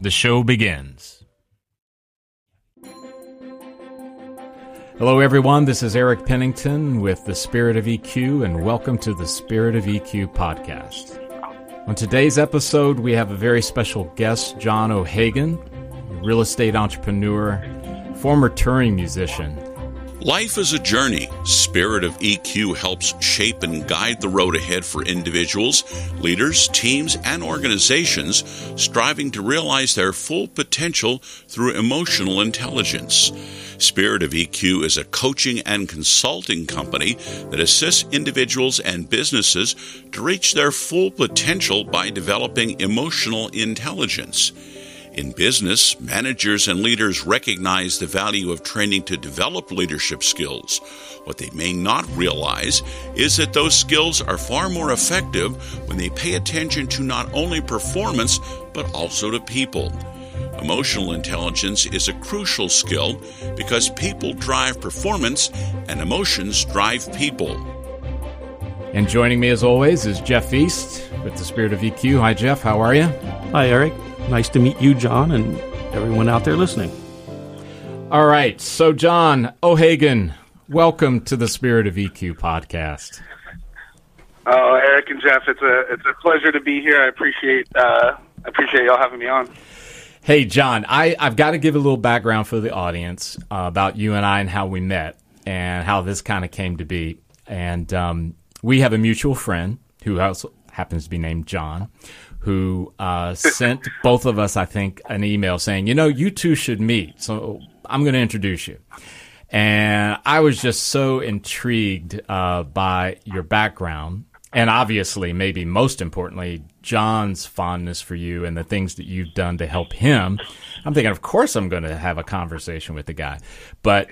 the show begins. Hello, everyone. This is Eric Pennington with the Spirit of EQ, and welcome to the Spirit of EQ podcast. On today's episode, we have a very special guest, John O'Hagan, real estate entrepreneur, former touring musician, Life is a journey. Spirit of EQ helps shape and guide the road ahead for individuals, leaders, teams, and organizations striving to realize their full potential through emotional intelligence. Spirit of EQ is a coaching and consulting company that assists individuals and businesses to reach their full potential by developing emotional intelligence. In business, managers and leaders recognize the value of training to develop leadership skills. What they may not realize is that those skills are far more effective when they pay attention to not only performance, but also to people. Emotional intelligence is a crucial skill because people drive performance and emotions drive people. And joining me as always is Jeff East with the Spirit of EQ. Hi, Jeff. How are you? Hi, Eric. Nice to meet you, John, and everyone out there listening. All right. So, John O'Hagan, welcome to the Spirit of EQ podcast. Oh, Eric and Jeff, it's a it's a pleasure to be here. I appreciate uh, I appreciate y'all having me on. Hey, John, I, I've got to give a little background for the audience uh, about you and I and how we met and how this kind of came to be. And um, we have a mutual friend who also happens to be named John, who uh, sent both of us, I think, an email saying, you know, you two should meet. So I'm going to introduce you. And I was just so intrigued uh, by your background. And obviously, maybe most importantly, John's fondness for you and the things that you've done to help him. I'm thinking, of course, I'm going to have a conversation with the guy. But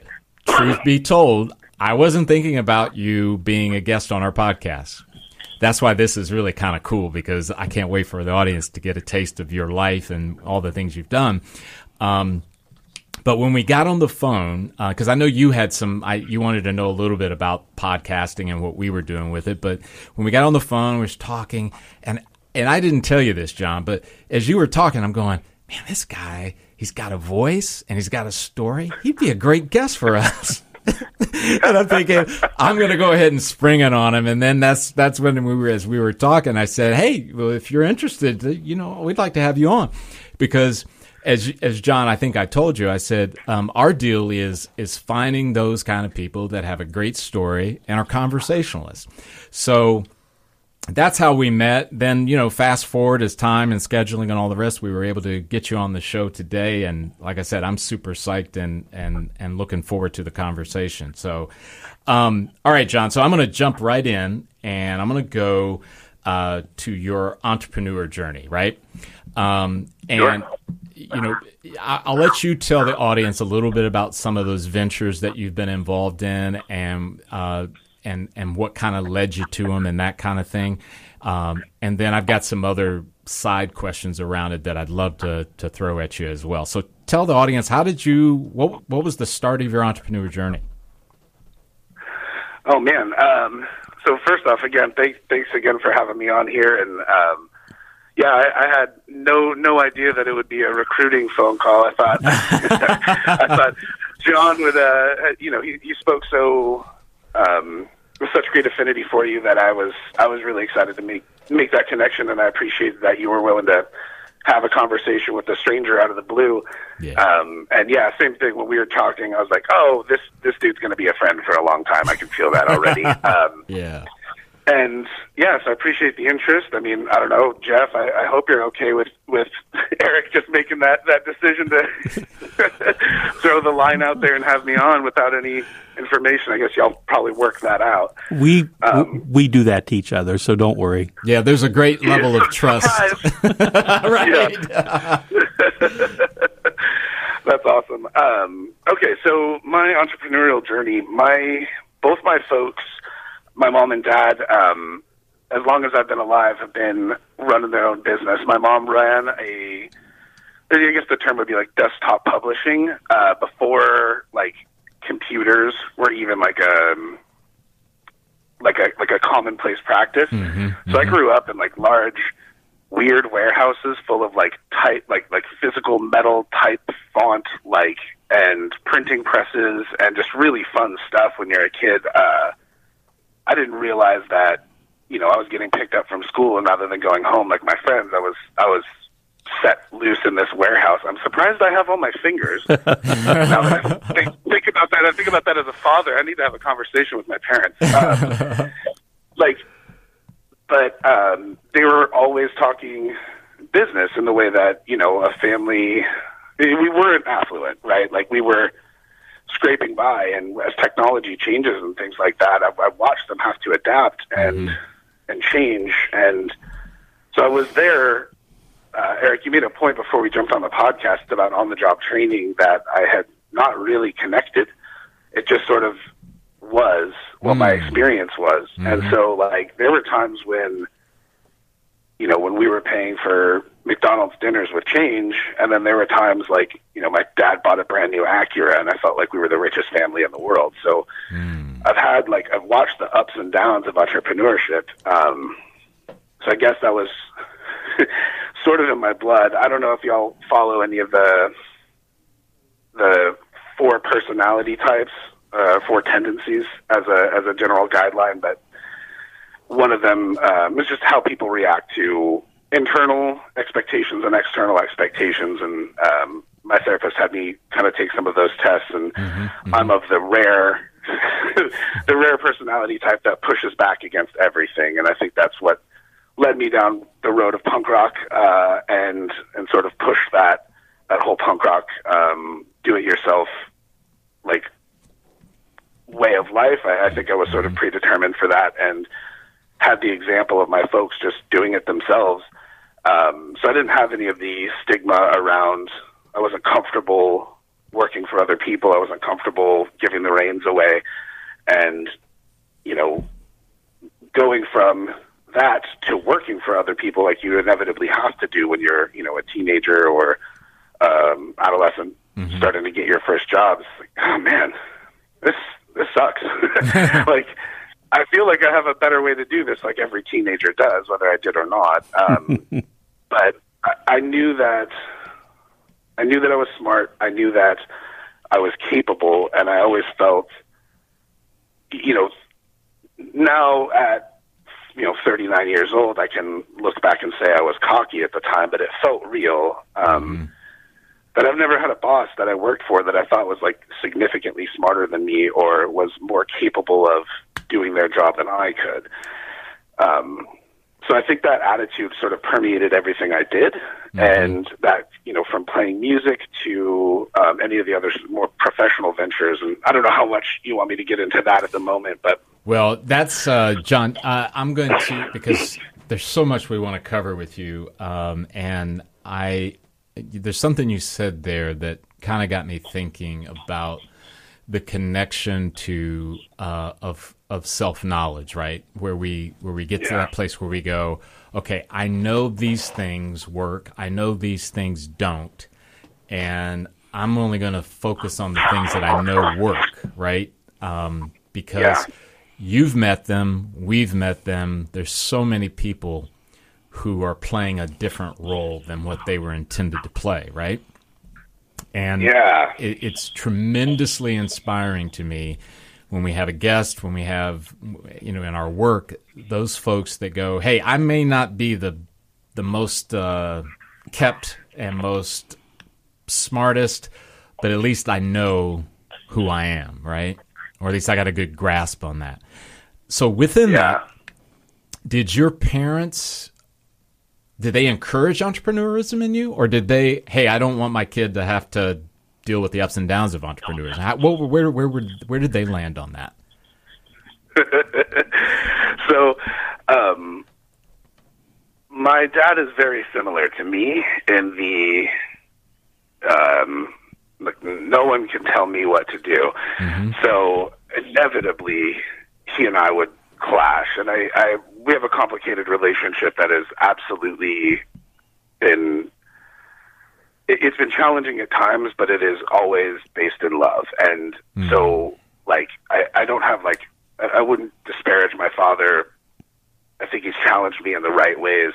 truth be told, I wasn't thinking about you being a guest on our podcast that's why this is really kind of cool because I can't wait for the audience to get a taste of your life and all the things you've done. Um, but when we got on the phone, because uh, I know you had some, I, you wanted to know a little bit about podcasting and what we were doing with it. But when we got on the phone, we was talking, and and I didn't tell you this, John, but as you were talking, I'm going, man, this guy, he's got a voice and he's got a story. He'd be a great guest for us. and I'm thinking I'm going to go ahead and spring it on him. And then that's that's when we were as we were talking. I said, "Hey, well, if you're interested, you know, we'd like to have you on because." As, as John, I think I told you, I said um, our deal is is finding those kind of people that have a great story and are conversationalists. So that's how we met. Then, you know, fast forward as time and scheduling and all the rest, we were able to get you on the show today. And like I said, I'm super psyched and and and looking forward to the conversation. So, um, all right, John. So I'm going to jump right in, and I'm going to go uh, to your entrepreneur journey, right? Um, and sure. you know, I'll let you tell the audience a little bit about some of those ventures that you've been involved in, and uh, and and what kind of led you to them and that kind of thing. Um, and then I've got some other side questions around it that I'd love to to throw at you as well. So tell the audience how did you what what was the start of your entrepreneur journey? Oh man. Um, so first off, again, thanks thanks again for having me on here and. Um, yeah, I, I had no no idea that it would be a recruiting phone call. I thought I thought John would uh you know he, he spoke so um, with such great affinity for you that I was I was really excited to make make that connection, and I appreciate that you were willing to have a conversation with a stranger out of the blue. Yeah. Um, and yeah, same thing when we were talking. I was like, oh, this this dude's going to be a friend for a long time. I can feel that already. um, Yeah. and yes, yeah, so I appreciate the interest. I mean, I don't know, Jeff. I, I hope you're okay with with Eric just making that that decision to throw the line out there and have me on without any information. I guess y'all probably work that out. We Um, we do that to each other, so don't worry. Yeah, there's a great level of trust. Surprise. right. That's awesome. Um, okay, so my entrepreneurial journey, my both my folks, my mom and dad, um, as long as I've been alive, have been running their own business. My mom ran a, I guess the term would be like desktop publishing uh, before like computers were even like a like a like a commonplace practice. Mm-hmm, so I mm-hmm. grew up in like large weird warehouses full of like type like like physical metal type font like and printing presses and just really fun stuff when you're a kid uh i didn't realize that you know i was getting picked up from school and rather than going home like my friends i was i was set loose in this warehouse i'm surprised i have all my fingers now that I think, think about that i think about that as a father i need to have a conversation with my parents um, like but um, they were always talking business in the way that you know a family. We weren't affluent, right? Like we were scraping by, and as technology changes and things like that, I've, I've watched them have to adapt and and change. And so I was there. Uh, Eric, you made a point before we jumped on the podcast about on-the-job training that I had not really connected. It just sort of was what my experience was. And so like there were times when you know, when we were paying for McDonald's dinners with change and then there were times like, you know, my dad bought a brand new Acura and I felt like we were the richest family in the world. So I've had like I've watched the ups and downs of entrepreneurship. Um so I guess that was sort of in my blood. I don't know if y'all follow any of the the four personality types, uh, four tendencies as a as a general guideline, but one of them um, is just how people react to internal expectations and external expectations. And um, my therapist had me kind of take some of those tests, and I'm of the rare the rare personality type that pushes back against everything. And I think that's what led me down the road of punk rock uh, and and sort of pushed that that whole punk rock um, do it yourself like way of life. I, I think I was sort of predetermined for that and had the example of my folks just doing it themselves. Um, so I didn't have any of the stigma around. I wasn't comfortable working for other people. I wasn't comfortable giving the reins away, and you know, going from that to working for other people like you inevitably have to do when you're you know a teenager or um, adolescent starting to get your first job. It's like, oh man, this this sucks. like I feel like I have a better way to do this, like every teenager does, whether I did or not. Um, but I, I knew that I knew that I was smart. I knew that I was capable, and I always felt, you know, now at you know 39 years old, I can look back and say I was cocky at the time, but it felt real. Um, But I've never had a boss that I worked for that I thought was like significantly smarter than me or was more capable of doing their job than I could. Um, so I think that attitude sort of permeated everything I did, and that you know from playing music to um, any of the other more professional ventures. And I don't know how much you want me to get into that at the moment, but Well, that's uh, John. Uh, I'm going to because there's so much we want to cover with you, um, and I there's something you said there that kind of got me thinking about the connection to uh, of of self knowledge, right? Where we where we get to that place where we go, okay, I know these things work, I know these things don't, and I'm only going to focus on the things that I know work, right? Um, because Yeah. You've met them, we've met them. There's so many people who are playing a different role than what they were intended to play, right? And Yeah. it, it's tremendously inspiring to me when we have a guest, when we have, you know, in our work, those folks that go, "Hey, I may not be the the most uh, kept and most smartest, but at least I know who I am, right? Or at least I got a good grasp on that. So within Yeah. that, did your parents did they encourage entrepreneurism in you or did they hey i don't want my kid to have to deal with the ups and downs of entrepreneurs How, what, where, where, where, where did they land on that so um my dad is very similar to me in the um like no one can tell me what to do. Mm-hmm. So inevitably he and i would clash. And i i we have a complicated relationship that is absolutely been it, it's been challenging at times but it is always based in love. And mm. so like i i don't have like I I wouldn't disparage my father. I think he's challenged me in the right ways,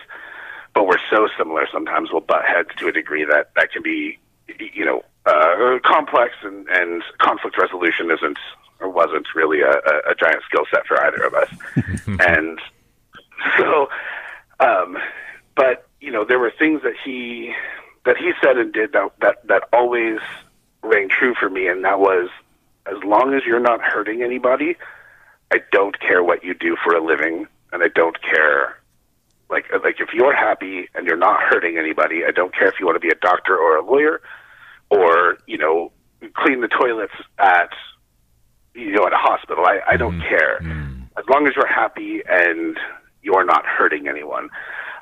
but we're so similar. Sometimes. We'll butt heads to a degree that that can be, you know, uh, complex and and conflict resolution isn't or wasn't really a, a, a giant skill set for either of us. and so, um, but you know, there were things that he that he said and did that that that always rang true for me, and that was as long as you're not hurting anybody, I don't care what you do for a living, and I don't care. Like, like if you're happy and you're not hurting anybody, I don't care if you want to be a doctor or a lawyer, or you know, clean the toilets at, you know, at a hospital. I, I don't care as long as you're happy and you're not hurting anyone.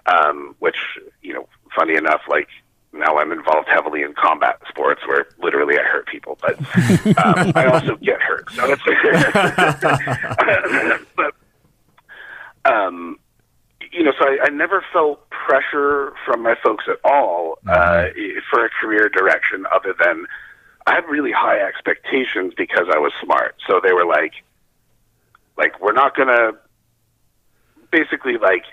Um, which you know, funny enough, like now I'm involved heavily in combat sports where literally I hurt people, but um, I also get hurt. So it's but um, you know, so I, I never felt pressure from my folks at all uh, for a career direction other than I had really high expectations because I was smart. So they were like, like we're not gonna basically like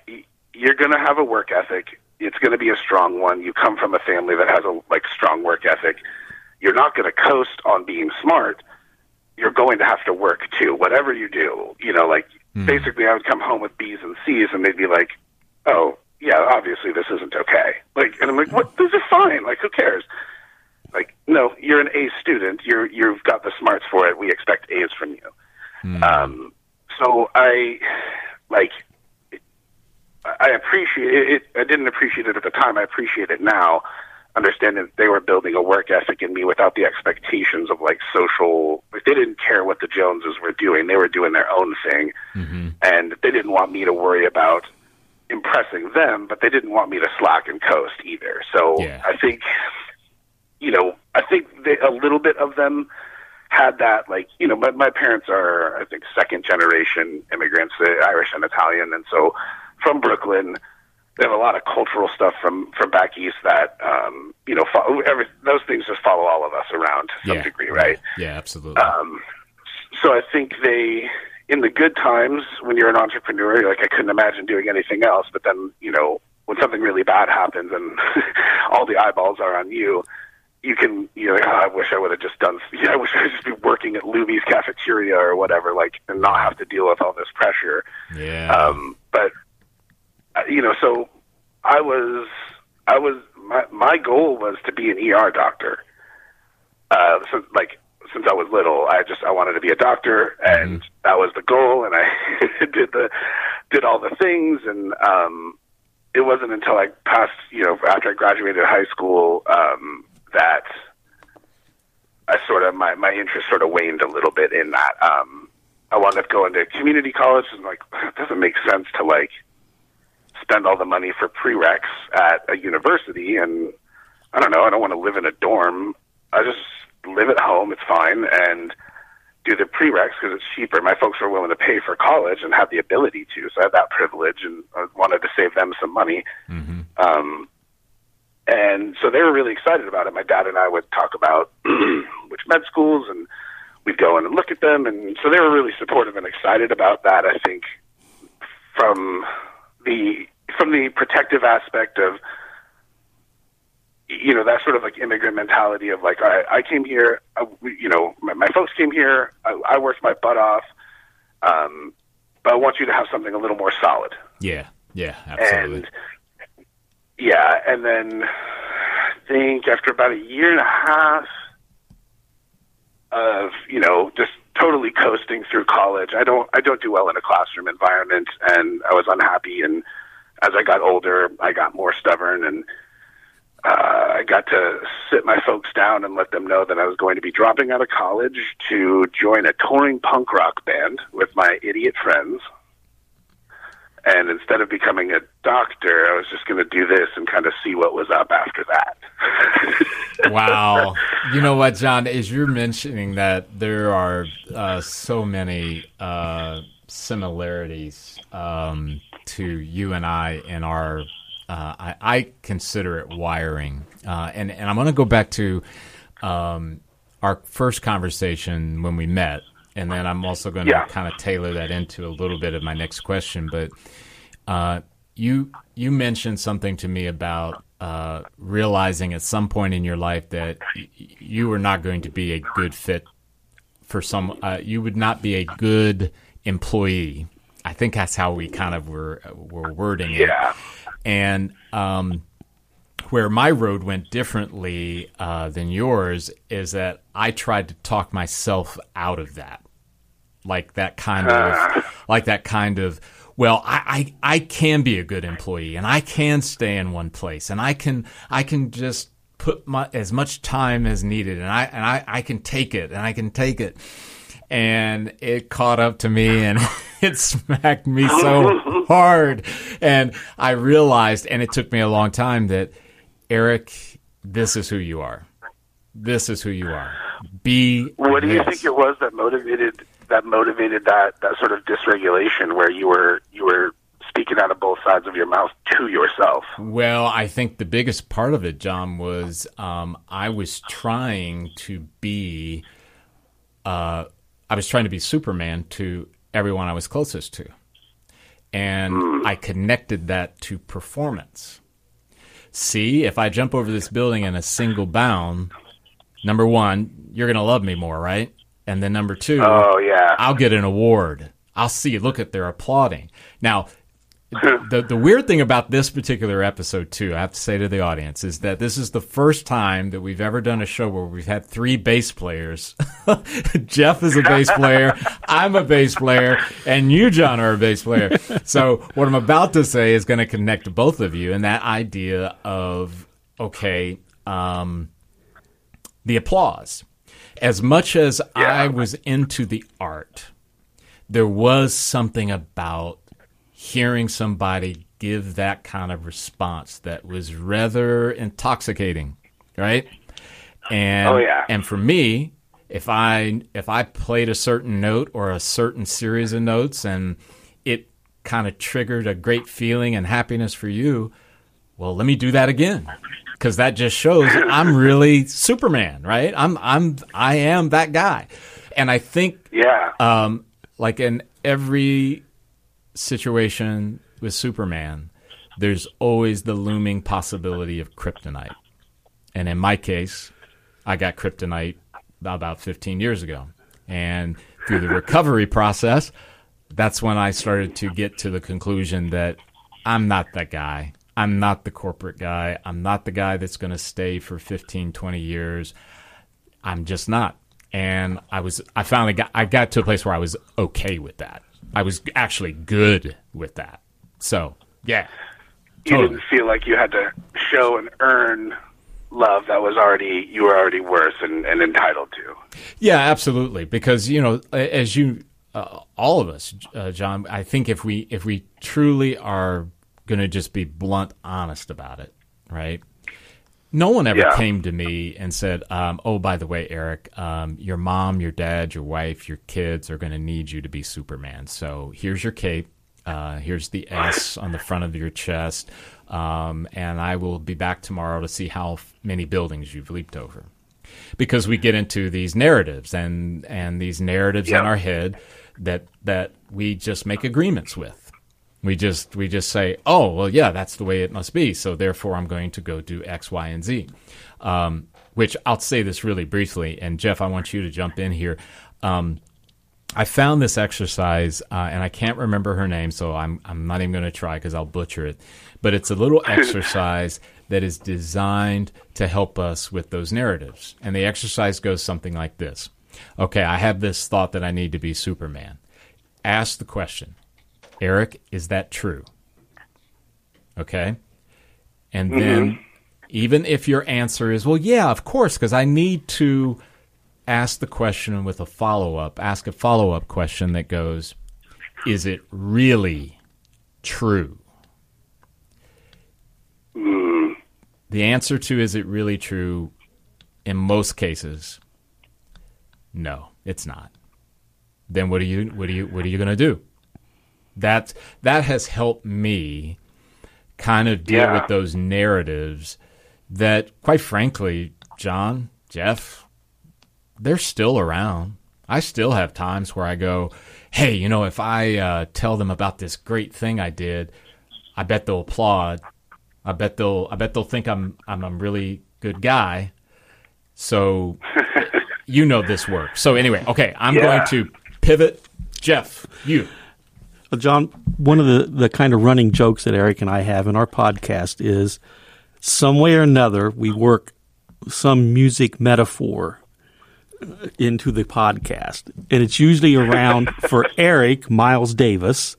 you're gonna have a work ethic. It's gonna be a strong one. You come from a family that has a like strong work ethic. You're not gonna coast on being smart. You're going to have to work too. Whatever you do, you know, like basically I would come home with B's and C's and they'd be like, Oh, yeah, obviously this isn't okay. Like and I'm like, What these are fine, like who cares? Like, no, you're an A student. You're you've got the smarts for it. We expect A's from you. Um, so I like I appreciate it. I didn't appreciate it at the time. I appreciate it now, understanding that they were building a work ethic in me without the expectations of like social. Like they didn't care what the Joneses were doing. They were doing their own thing, mm-hmm. and they didn't want me to worry about impressing them. But they didn't want me to slack and coast either. So Yeah. I think, you know, I think they, a little bit of them had that like you know my, my parents are i think second generation immigrants irish and italian and so from brooklyn they have a lot of cultural stuff from from back east that um you know follow, every, those things just follow all of us around to some yeah. degree right? Yeah absolutely. Um so i think they in the good times when you're an entrepreneur you're like i couldn't imagine doing anything else but then you know when something really bad happens and all the eyeballs are on you you can you know like, oh, I wish I would have just done yeah I wish I would just be working at Luby's cafeteria or whatever like and not have to deal with all this pressure. Yeah. Um but you know so I was I was my my goal was to be an ER doctor uh so like since I was little I just I wanted to be a doctor and that was the goal and I did the did all the things and um it wasn't until I passed, you know, after I graduated high school, um, that I sort of my my interest sort of waned a little bit in that. Um, I wound up going to community college and like it doesn't make sense to like spend all the money for prereqs at a university and I don't know, I don't want to live in a dorm. I just live at home, it's fine and do the prereqs because it's cheaper. My folks were willing to pay for college and had the ability to, so I had that privilege and I wanted to save them some money. Um, and so they were really excited about it. My dad and I would talk about which med schools, and we'd go in and look at them. And so they were really supportive and excited about that. I think from the from the protective aspect of you know that sort of like immigrant mentality of like I, I came here, I, you know, my, my folks came here, I, I worked my butt off, um, but I want you to have something a little more solid yeah yeah absolutely and yeah, and then I think after about a year and a half of you know just totally coasting through college, I don't I don't do well in a classroom environment, and I was unhappy. And as I got older, I got more stubborn, and uh, I got to sit my folks down and let them know that I was going to be dropping out of college to join a touring punk rock band with my idiot friends. And instead of becoming a doctor, I was just going to do this and kind of see what was up after that. wow. You know what, John? As you're mentioning that, there are uh, so many uh, similarities um, to you and I in our uh, I, I, consider it wiring. Uh, and, and I'm going to go back to um, our first conversation when we met. And then I'm also going to Yeah. kind of tailor that into a little bit of my next question. But uh, you you mentioned something to me about uh, realizing at some point in your life that y- you were not going to be a good fit for some. Uh, you would not be a good employee. I think that's how we kind of were were wording it yeah. and um, where my road went differently uh, than yours is that I tried to talk myself out of that, like that kind of, like that kind of. Well, I, I I can be a good employee, and I can stay in one place, and I can I can just put my, as much time as needed, and I and I, I can take it, and I can take it and it caught up to me and it smacked me so hard. And i realized and it took me a long time that eric this is who you are. This is who you are. Be What do you think it was that motivated that motivated that that sort of dysregulation where you were you were speaking out of both sides of your mouth to yourself? Well, I think the biggest part of it, John, was um, I was trying to be, uh, I was trying to be Superman to everyone I was closest to, and hmm. I connected that to performance. See, if I jump over this building in a single bound, number one, you're going to love me more, right? And then number two, Oh yeah. I'll get an award. I'll see. Look at they're applauding. Now, the the weird thing about this particular episode too, I have to say to the audience, is that this is the first time that we've ever done a show where we've had three bass players. Jeff is a bass player, I'm a bass player, and you, John, are a bass player. So what I'm about to say is going to connect both of you, and that idea of okay, um, the applause. As much as I was into the art, there was something about hearing somebody give that kind of response that was rather intoxicating, right? And Oh, yeah. and for me, if I if I played a certain note or a certain series of notes and it kind of triggered a great feeling and happiness for you, well, let me do that again. Cuz that just shows I'm really Superman, right? I'm I'm I am that guy. And I think Yeah. um, like in every situation with Superman, there's always the looming possibility of kryptonite. And in my case, I got kryptonite about 15 years ago. And through the recovery process, that's when I started to get to the conclusion that I'm not that guy. I'm not the corporate guy. I'm not the guy that's going to stay for 15, 20 years. I'm just not. And I was, I finally got, I got to a place where I was okay with that. I was actually good with that. So, yeah. you didn't feel like you had to show and earn love that was already you were already worth and, and entitled to. Yeah, absolutely. Because you know, as you, uh, all of us, uh, John, I think if we if we truly are going to just be blunt, honest about it, right? No one ever Yeah. came to me and said, um, "Oh, by the way, Eric, um, your mom, your dad, your wife, your kids are going to need you to be Superman. So here's your cape. Uh, here's the S on the front of your chest, um, and I will be back tomorrow to see how f- many buildings you've leaped over." because we get into these narratives and and these narratives in our head that that we just make agreements with. We just we just say, oh well, yeah, that's the way it must be. So therefore, I'm going to go do X, Y, and Z. Um, which I'll say this really briefly, and Jeff, I want you to jump in here. Um, I found this exercise, uh, and I can't remember her name, so I'm I'm not even going to try because I'll butcher it. But it's a little exercise that is designed to help us with those narratives, and the exercise goes something like this: Okay, I have this thought that I need to be Superman. Ask the question, Eric, is that true? Okay, and mm-hmm. then even if your answer is, well, yeah, of course, because I need to ask the question with a follow up, ask a follow up question that goes, Is it really true? Mm. The answer to is it really true in most cases, no, it's not. Then what are you what are you what are you gonna do? That that has helped me kind of deal yeah. with those narratives that quite frankly, John, Jeff, they're still around. I still have times where I go, hey, you know, if I uh, tell them about this great thing I did, I bet they'll applaud. I bet they'll I bet they'll think I'm I'm a really good guy. So you know this works. So anyway, okay, I'm yeah. going to pivot. Jeff, you. Well, John, one of the, the kind of running jokes that Eric and I have in our podcast is some way or another we work some music metaphor into the podcast, and it's usually around for Eric Miles Davis,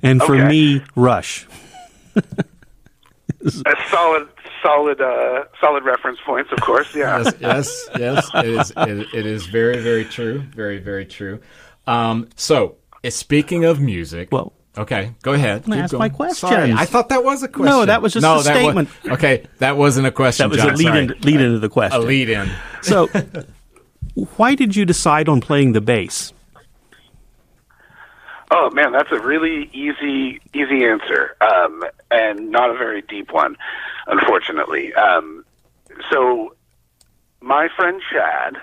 and for okay. me Rush. A solid, solid, uh, solid reference points, of course. Yeah. yes, yes, yes. It is. It, it is very, very true. Very, very true. Um, so, uh, speaking of music, well, Okay, go ahead. Ask going. my question. Sorry, I thought that was a question. No, that was just no, a statement. Was, okay, that wasn't a question. That was John, a lead, in, lead into the question. A lead in. So, why did you decide on playing the bass? Oh man, that's a really easy easy answer, um, and not a very deep one, unfortunately. Um, so, my friend Chad,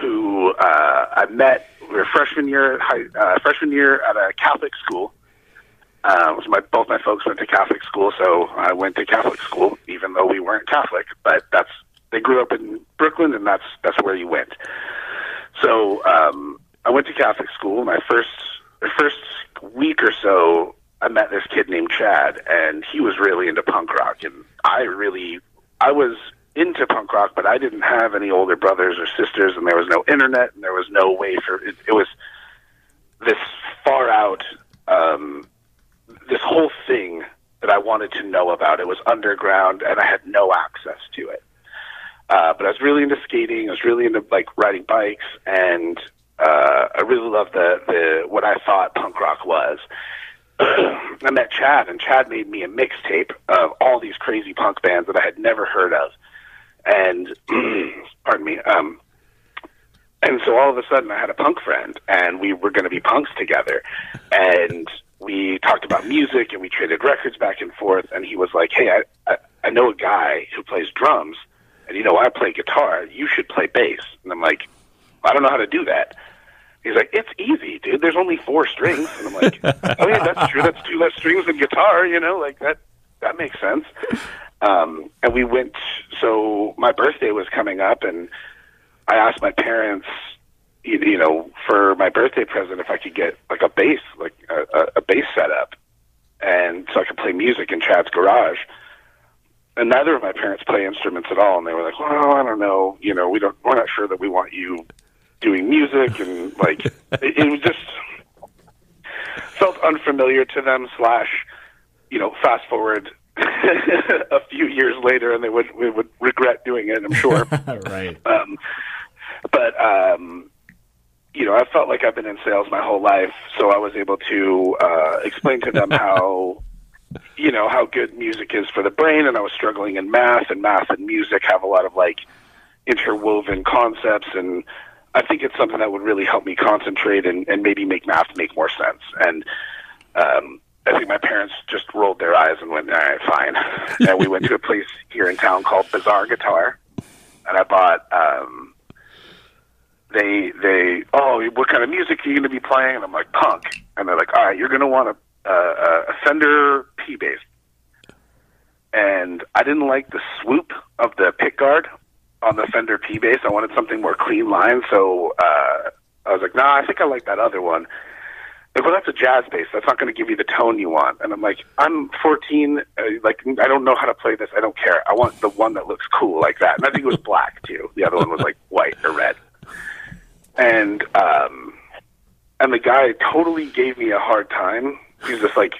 who uh, I met, we were freshman year uh, freshman year at a Catholic school. Uh, was my both my folks went to Catholic school, so I went to Catholic school, even though we weren't Catholic. But that's they grew up in Brooklyn, and that's that's where you went. So um, I went to Catholic school. My first the first week or so, I met this kid named Chad, and he was really into punk rock, and I really I was into punk rock, but I didn't have any older brothers or sisters, and there was no internet, and there was no way for it. It was this far out, um, this whole thing that I wanted to know about. It was underground, and I had no access to it. Uh, but I was really into skating. I was really into like riding bikes, and uh, I really loved the the what I thought punk rock was. I met Chad, and Chad made me a mixtape of all these crazy punk bands that I had never heard of. And pardon me. Um, and so all of a sudden, I had a punk friend, and we were going to be punks together. And we talked about music, and we traded records back and forth. And he was like, "Hey, I I, I know a guy who plays drums." and you know I play guitar. You should play bass." And I'm like, "I don't know how to do that." He's like, "It's easy, dude. There's only four strings." And I'm like, "Oh yeah, that's true. That's two less strings than guitar. You know, like that. That makes sense." Um, and we went. So my birthday was coming up, and I asked my parents, you, you know, for my birthday present, if I could get like a bass, like a, a bass setup, and so I could play music in Chad's garage and neither of my parents play instruments at all and they were like well i don't know you know we don't we're not sure that we want you doing music and like it, it was just felt unfamiliar to them slash you know fast forward a few years later and they would we would regret doing it i'm sure. Right. Um but um you know i felt like i've been in sales my whole life so i was able to uh explain to them how you know how good music is for the brain and I was struggling in math and math and music have a lot of like interwoven concepts and I think it's something that would really help me concentrate and, and maybe make math make more sense. And um I think my parents just rolled their eyes and went, all right, fine. and we went to a place here in town called Bizarre Guitar, and I bought. um They they oh, what kind of music are you going to be playing? And I'm like punk, and they're like, all right, you're going to want to uh, a Fender P bass, and I didn't like the swoop of the pick guard on the Fender P bass. I wanted something more clean line, so uh, I was like, nah, I think I like that other one. Like, well, that's a jazz bass. That's not going to give you the tone you want. And I'm like, I'm 14. Uh, like, I don't know how to play this. I don't care. I want the one that looks cool like that. And I think it was black too. The other one was like white or red. And um, and the guy totally gave me a hard time. He's just like,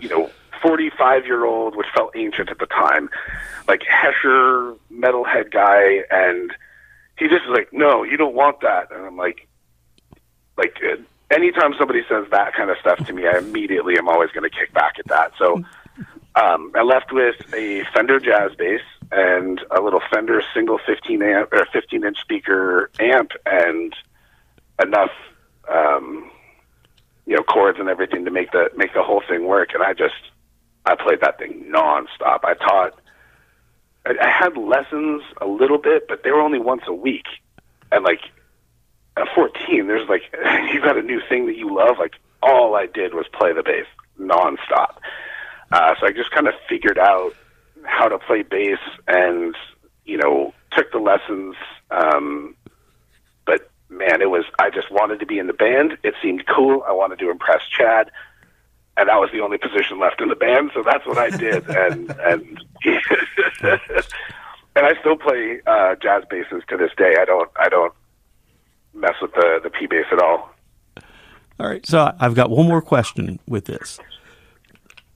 you know, 45 year old, which felt ancient at the time, like Hesher metalhead guy, and he just was like, no, you don't want that. And I'm like, like uh, anytime somebody says that kind of stuff to me, I immediately am always going to kick back at that. So um, I left with a Fender Jazz bass and a little Fender single 15 amp or 15 inch speaker amp and enough um, you know chords and everything to make the make the whole thing work. And I just I played that thing nonstop. I taught. I, I had lessons a little bit, but they were only once a week. And like at 14, there's like you got a new thing that you love. Like all I did was play the bass nonstop. Uh, so I just kind of figured out how to play bass, and you know took the lessons. Um, but man, it was I just wanted to be in the band. It seemed cool. I wanted to impress Chad and that was the only position left in the band, so that's what I did, and and and I still play uh, jazz basses to this day. I don't I don't mess with the the P bass at all. All right, so I've got one more question with this.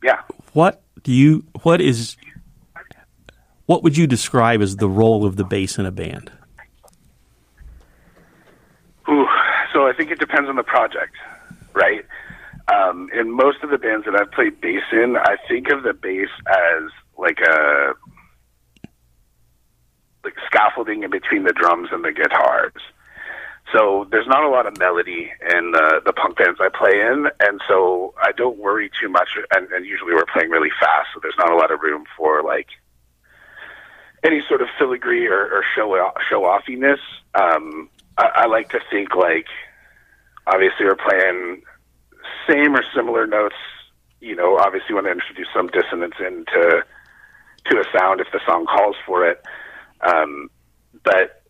Yeah. What do you? What is? What would you describe as the role of the bass in a band? Ooh, so I think it depends on the project, right? Um, in most of the bands that I've played bass in, I think of the bass as like a like scaffolding in between the drums and the guitars. So there's not a lot of melody in the, the punk bands I play in, and so I don't worry too much. And, and usually we're playing really fast, so there's not a lot of room for like any sort of filigree or, or show show offiness. Um, I, I like to think like obviously we're playing same or similar notes. You know, obviously want to introduce some dissonance into to a sound if the song calls for it. Um, but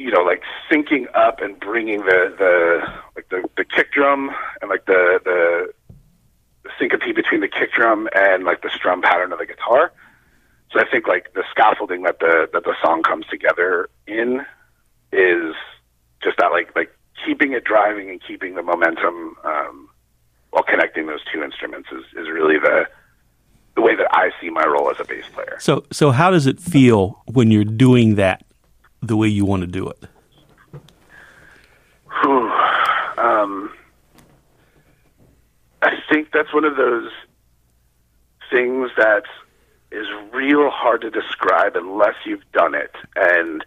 you know, like syncing up and bringing the the like the, the kick drum and like the the syncope between the kick drum and like the strum pattern of the guitar. So I think like the scaffolding that the that the song comes together in is just that like like keeping it driving and keeping the momentum um, while connecting those two instruments is, is really the the way that I see my role as a bass player. So, so how does it feel when you're doing that the way you want to do it? Um, I think that's one of those things that is real hard to describe unless you've done it. And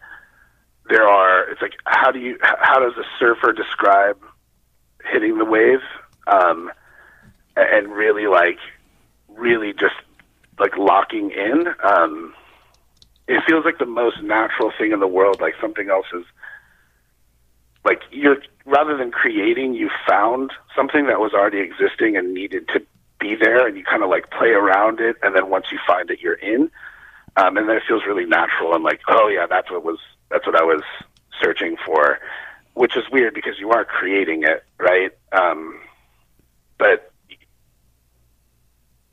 there are, it's like, how do you, how does a surfer describe hitting the wave? Um, and really like, really just like locking in. Um, it feels like the most natural thing in the world. Like something else is like you're rather than creating, you found something that was already existing and needed to be there, and you kind of like play around it, and then once you find it, you're in. Um, and then it feels really natural and like, oh yeah, that's what was that's what I was searching for, which is weird because you are creating it, right? Um, but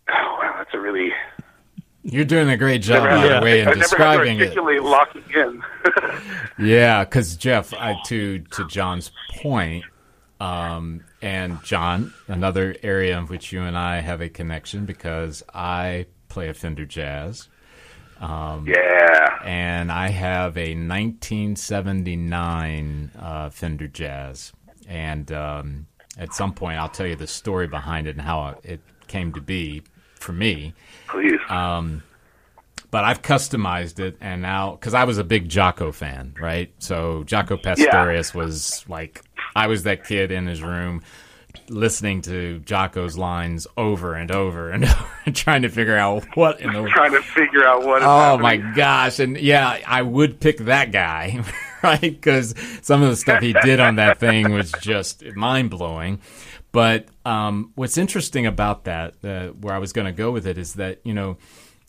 oh wow, that's a really You're doing a great job, by the way, in I never had to describing it. locking in. Yeah, because Jeff, I, to to John's point, um, and John, another area in which you and I have a connection because I play a Fender Jazz, yeah. and I have a 1979 uh, Fender Jazz, and um, at some point I'll tell you the story behind it and how it came to be for me. Please. Um, but I've customized it, and now because I was a big Jaco fan, right? So Jaco Pastorius was like I was that kid in his room listening to Jaco's lines over and over and over, trying to figure out what in the trying to figure out what Oh my gosh! And yeah, I would pick that guy, right? Because some of the stuff he did on that thing was just mind blowing. But um, what's interesting about that, uh, where I was going to go with it, is that you know,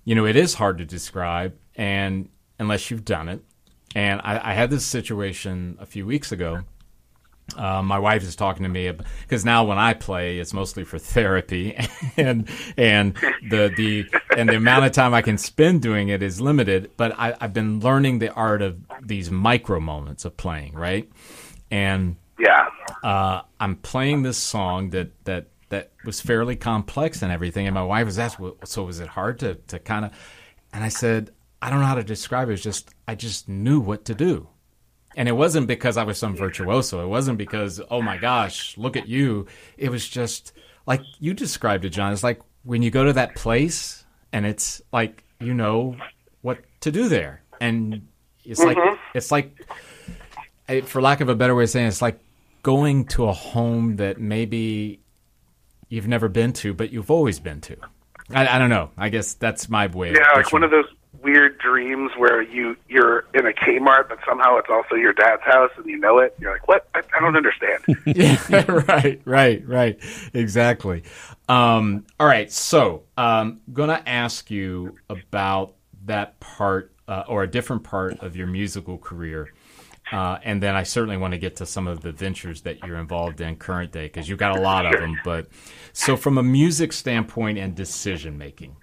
you know, it is hard to describe, and unless you've done it. And I, I had this situation a few weeks ago Uh, my wife is talking to me because now when I play, it's mostly for therapy, and and the the and the amount of time I can spend doing it is limited. But I, I've been learning the art of these micro moments of playing, right? And Yeah. uh, I'm playing this song that that that was fairly complex and everything. And my wife was asked, "Well, "So was it hard to to kind of?" And I said, "I don't know how to describe it. It's just I just knew what to do." And it wasn't because I was some virtuoso. It wasn't because, oh my gosh, look at you. It was just like you described it, John. It's like when you go to that place and it's like you know what to do there. And it's like it's like for lack of a better way of saying it, it's like going to a home that maybe you've never been to, but you've always been to. I, I don't know. I guess that's my way. Yeah, like one of those weird dreams where you you're in a Kmart, but somehow it's also your dad's house, and you know it. You're like, what? I, I don't understand. yeah, right, right, right. Exactly. Um, all right. So, um, gonna ask you about that part uh, or a different part of your musical career. Uh, and then I certainly want to get to some of the ventures that you're involved in current day because you've got a lot of them. But so, from a music standpoint and decision making,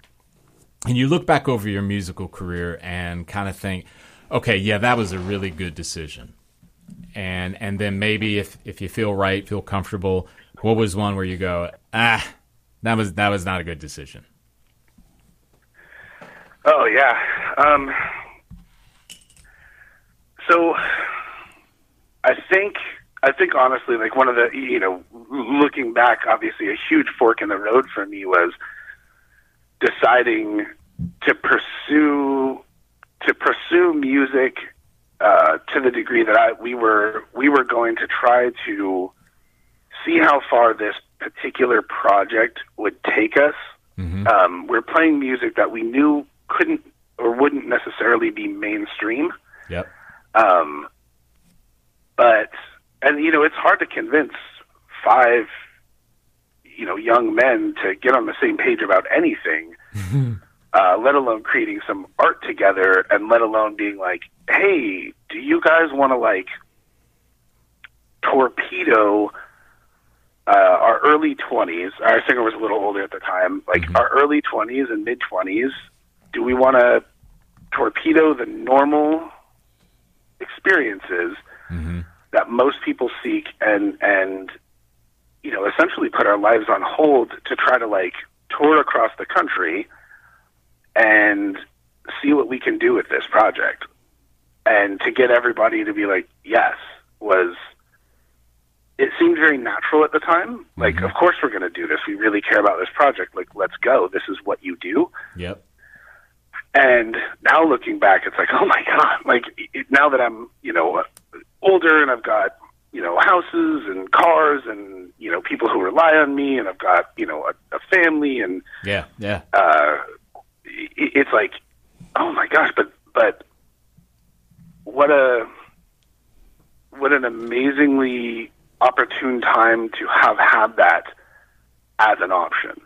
and you look back over your musical career and kind of think, okay, yeah, that was a really good decision. And and then maybe if if you feel right, feel comfortable, what was one where you go, ah, that was that was not a good decision. Oh yeah. Um, so I think I think honestly, like one of the you know, looking back, obviously a huge fork in the road for me was deciding to pursue to pursue music uh, to the degree that I we were we were going to try to see how far this particular project would take us. Um, we're playing music that we knew couldn't or wouldn't necessarily be mainstream. Yep. Um, but and you know it's hard to convince five you know young men to get on the same page about anything, uh, let alone creating some art together, and let alone being like, hey, do you guys want to like torpedo? Uh, our early 20s, our singer was a little older at the time, like our early 20s and mid 20s, do we want to torpedo the normal experiences Mm-hmm. that most people seek and and you know essentially put our lives on hold to try to like tour across the country and see what we can do with this project. And to get everybody to be like yes was it seemed very natural at the time. Like mm-hmm. of course we're going to do this. We really care about this project. Like let's go. This is what you do. Yep. and now looking back, it's like, oh my god! Like it, now that I'm, you know, older and I've got, you know, houses and cars and you know people who rely on me, and I've got, you know, a, a family, and Yeah. Yeah. uh, it, it's like, oh my gosh! But but what a what an amazingly opportune time to have had that as an option,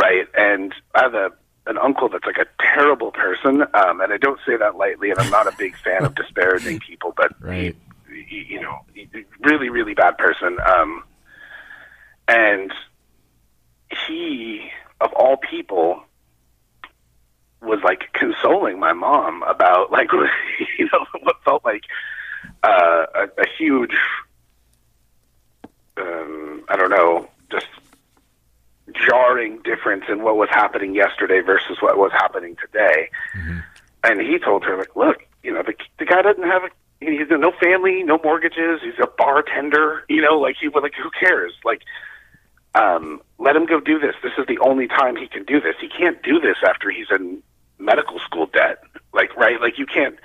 right? And I have a an uncle that's like a terrible person, um, and I don't say that lightly. And I'm not a big fan of disparaging people, but Right. You know, really, really bad person. Um, and he, of all people, was like consoling my mom about like you know what felt like uh, a, a huge um, I don't know just jarring difference in what was happening yesterday versus what was happening today. And he told her like, look, you know the the guy doesn't have a he's got no family, no mortgages. He's a bartender. You know, like he like who cares? Like um, let him go do this. This is the only time he can do this. He can't do this after he's in medical school debt. Like, right? Like, you can't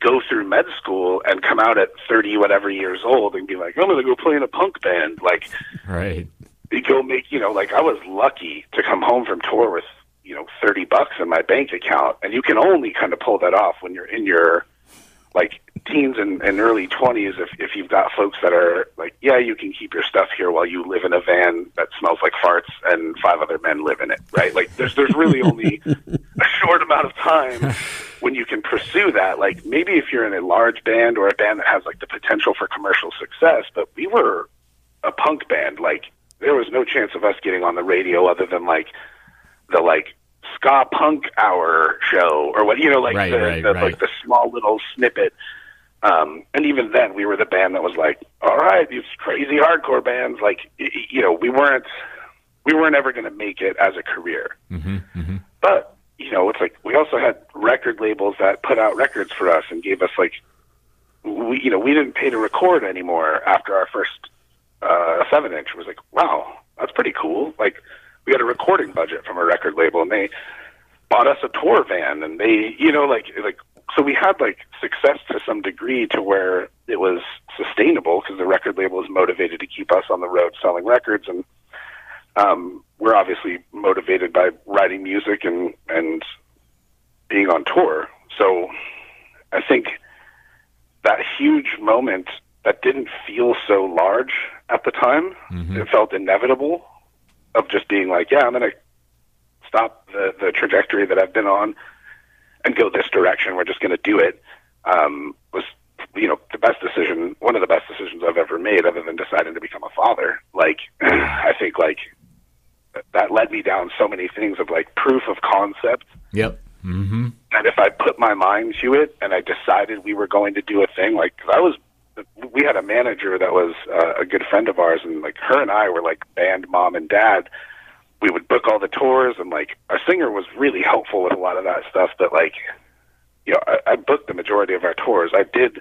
go through med school and come out at 30 whatever years old and be like, I'm going to go play in a punk band. Like, Right. go make, you know, like I was lucky to come home from tour with, you know, 30 bucks in my bank account. And you can only kind of pull that off when you're in your, like, teens and, and early 20s if, if you've got folks that are like, yeah, you can keep your stuff here while you live in a van that smells like farts and five other men live in it, right? Like, there's, there's really only a short amount of time when you can pursue that. Like maybe if you're in a large band or a band that has like the potential for commercial success, but we were a punk band. Like there was no chance of us getting on the radio other than like the like ska punk hour show or what you know like Right, the, right, the right. like the small little snippet. Um, and even then, we were the band that was like, "All right, these crazy hardcore bands." Like, you know, we weren't we weren't ever going to make it as a career. Mm-hmm, But you know, it's like we also had record labels that put out records for us and gave us like we you know we didn't pay to record anymore after our first uh, seven inch. It was like, wow, that's pretty cool. Like we got a recording budget from a record label, and they bought us a tour van, and they you know like like so we had like success to some degree to where it was sustainable because the record label was motivated to keep us on the road selling records and um, we're obviously motivated by writing music and and being on tour. So I think that huge moment that didn't feel so large at the time. It felt inevitable of just being like, yeah, I'm going to stop the the trajectory that I've been on and go this direction. We're just going to do it. Um, was you know the best decision, one of the best decisions I've ever made, other than deciding to become a father. Like I think like that led me down so many things of like proof of concept Yep. Mm-hmm. and if I put my mind to it and I decided we were going to do a thing, like, cause I was, we had a manager that was uh, a good friend of ours, and like her and I were like band mom and dad. We would book all the tours, and like our singer was really helpful with a lot of that stuff. But like, you know, I, I booked the majority of our tours. I did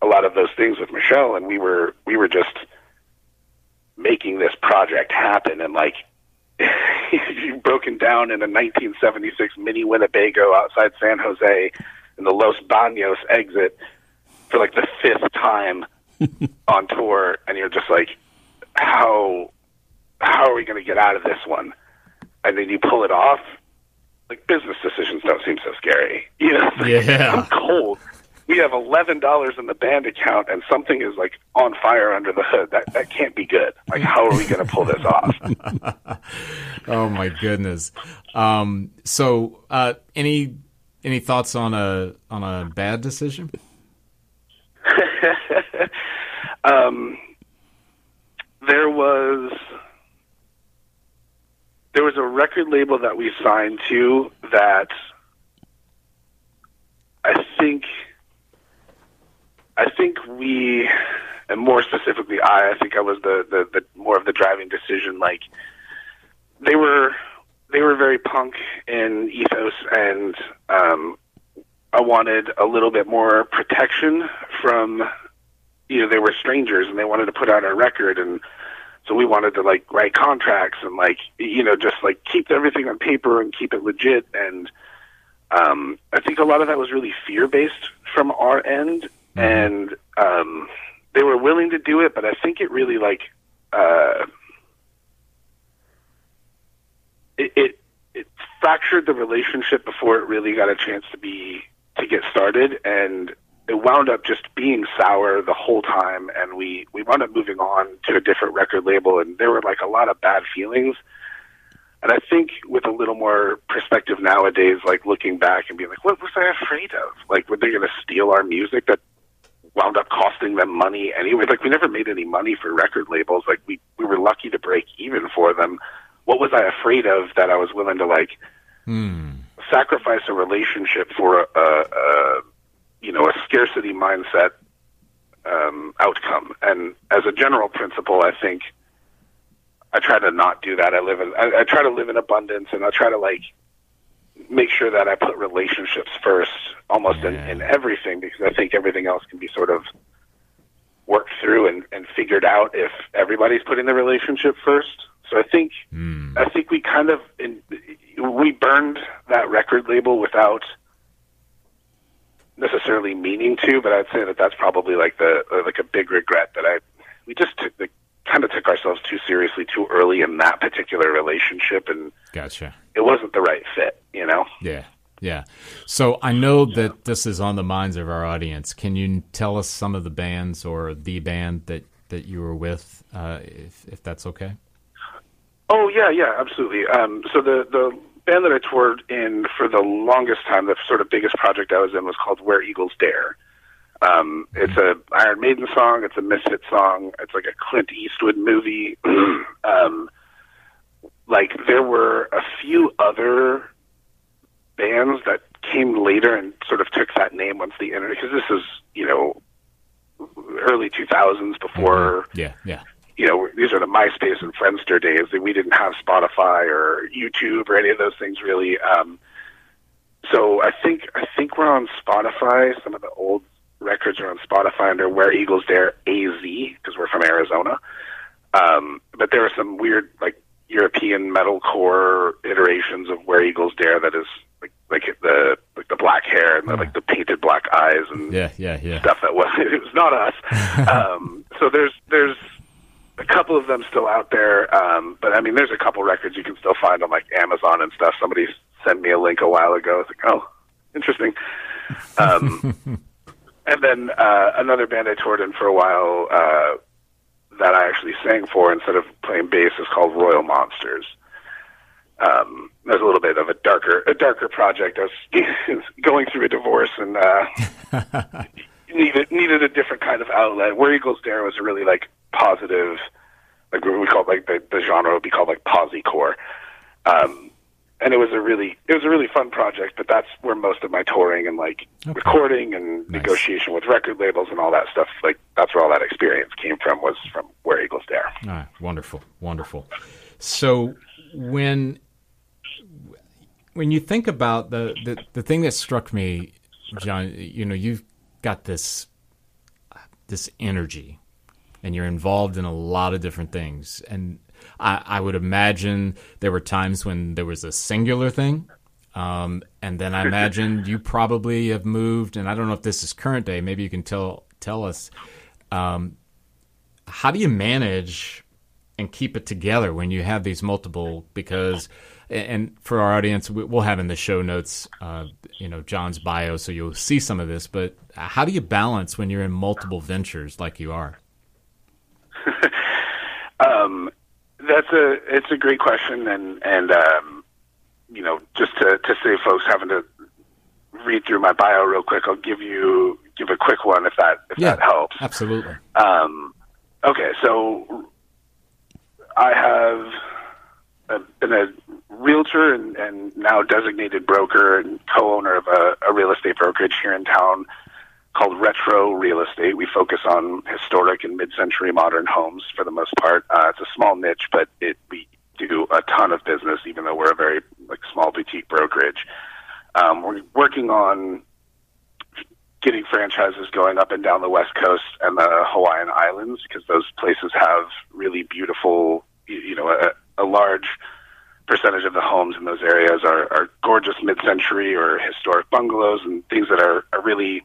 a lot of those things with Michelle, and we were we were just making this project happen, and like you've broken down in a 1976 mini Winnebago outside San Jose in the Los Banos exit for like the fifth time on tour, and you're just like, how how are we going to get out of this one? And then you pull it off. Like business decisions don't seem so scary, you know? Yeah. I'm cold. We have eleven dollars in the band account, and something is like on fire under the hood. That that can't be good. Like, how are we going to pull this off? Oh my goodness. Um, so, uh, any any thoughts on a on a bad decision? um, there was there was a record label that we signed to that I think I think we and more specifically I I think I was the, the, the more of the driving decision like they were they were very punk in ethos and um I wanted a little bit more protection from you know they were strangers and they wanted to put out a record and so we wanted to like write contracts and like you know just like keep everything on paper and keep it legit. And um I think a lot of that was really fear based from our end. And um they were willing to do it but I think it really like uh it it, it fractured the relationship before it really got a chance to be to get started. And it wound up just being sour the whole time and we we wound up moving on to a different record label and there were like a lot of bad feelings and I think with a little more perspective nowadays, like looking back and being like, what was I afraid of? Like, were they going to steal our music that wound up costing them money anyway? Like, we never made any money for record labels. Like, we, we were lucky to break even for them. What was I afraid of that I was willing to, like, hmm. sacrifice a relationship for a, a, a you know, a scarcity mindset um, outcome? And as a general principle, I think I try to not do that. I live in, I, I try to live in abundance and I try to like make sure that I put relationships first almost in, in everything because I think everything else can be sort of worked through and, and figured out if everybody's putting the relationship first. So I think, I think we kind of, in, we burned that record label without necessarily meaning to, but I'd say that that's probably like the, like a big regret that I, we just took the, kind of took ourselves too seriously too early in that particular relationship and Gotcha. it wasn't the right fit, you know? Yeah. Yeah. So I know that this is on the minds of our audience. Can you tell us some of the bands or the band that, that you were with, uh, if, if that's okay? Oh yeah, yeah, absolutely. Um, so the the band that I toured in for the longest time, the sort of biggest project I was in was called Where Eagles Dare. Um, it's a Iron Maiden song. It's a Misfit song. It's like a Clint Eastwood movie. um, like there were a few other bands that came later and sort of took that name once the internet, because this is you know early 2000s before Yeah, yeah. You know, these are the MySpace and Friendster days. that We didn't have Spotify or YouTube or any of those things really. Um, so I think I think we're on Spotify. Some of the old records are on Spotify under Where Eagles Dare AZ because we're from Arizona. Um, but there are some weird like European metalcore iterations of Where Eagles Dare that is like like the like the black hair and the, like the painted black eyes and Yeah, yeah, yeah. stuff that was it was not us. um, so there's there's a couple of them still out there, um, but I mean there's a couple records you can still find on like Amazon and stuff. Somebody sent me a link a while ago. It's like oh, interesting. Um, and then uh, another band I toured in for a while uh, that I actually sang for instead of playing bass is called Royal Monsters. Um, there's a little bit of a darker, a darker project. I was going through a divorce and uh, needed needed a different kind of outlet. Where Eagles Dare was a really like positive, like we call it, like the, the genre would be called like posicore. Um, and it was a really it was a really fun project, but that's where most of my touring and like recording and Nice. negotiation with record labels and all that stuff, like that's where all that experience came from was from Where Eagles Dare. All right, wonderful, wonderful. So when when you think about the, the the thing that struck me, John, you know, you've got this this energy, and you're involved in a lot of different things, and I, I would imagine there were times when there was a singular thing. Um, and then I imagine you probably have moved, and I don't know if this is current day. Maybe you can tell tell us um, how do you manage and keep it together when you have these multiple because and for our audience we- we'll have in the show notes uh, you know john's bio so you'll see some of this but how do you balance when you're in multiple ventures like you are Um, that's a it's a great question, and and um, you know just to to save folks having to read through my bio real quick, I'll give you give a quick one if that if that helps. absolutely Um, okay, so I have been a realtor and, and now designated broker and co-owner of a, a real estate brokerage here in town called Retro Real Estate. We focus on historic and mid-century modern homes for the most part. Uh, it's a small niche, but it we do a ton of business, even though we're a very like small boutique brokerage. Um, we're working on getting franchises going up and down the West Coast and the Hawaiian Islands because those places have really beautiful, you, know, a, a large percentage of the homes in those areas are, are gorgeous mid-century or historic bungalows and things that are, are really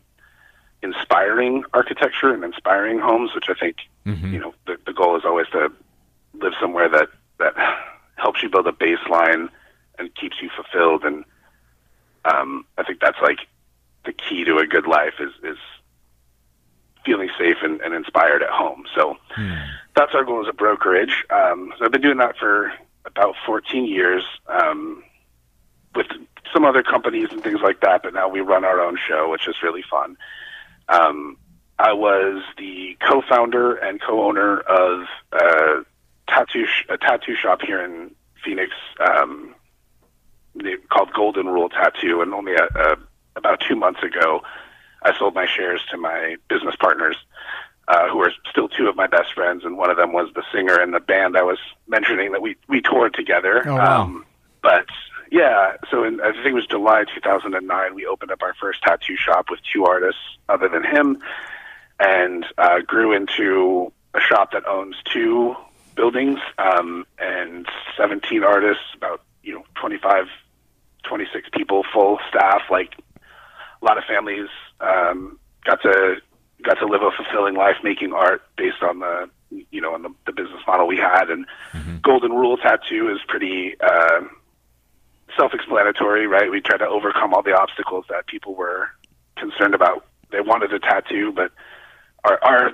inspiring architecture and inspiring homes, which I think, you know, the, the goal is always to live somewhere that, that helps you build a baseline and keeps you fulfilled. And um, I think that's like the key to a good life is, is feeling safe and, and inspired at home. So that's our goal as a brokerage. Um, so I've been doing that for about 14 years um, with some other companies and things like that, but now we run our own show, which is really fun. Um, I was the co-founder and co-owner of a tattoo sh- a tattoo shop here in Phoenix um, called Golden Rule Tattoo, and only a, a, about two months ago, I sold my shares to my business partners, uh, who are still two of my best friends, and one of them was the singer in the band I was mentioning that we we toured together. Oh, wow. Um, but yeah, so in, I think it was July 2009, we opened up our first tattoo shop with two artists other than him, and uh, grew into a shop that owns two buildings um, and 17 artists, about you know 25, 26 people, full staff, like a lot of families um, got to got to live a fulfilling life making art based on the you know on the, the business model we had. And golden rule tattoo is pretty uh, self-explanatory right we tried to overcome all the obstacles that people were concerned about they wanted a tattoo but are are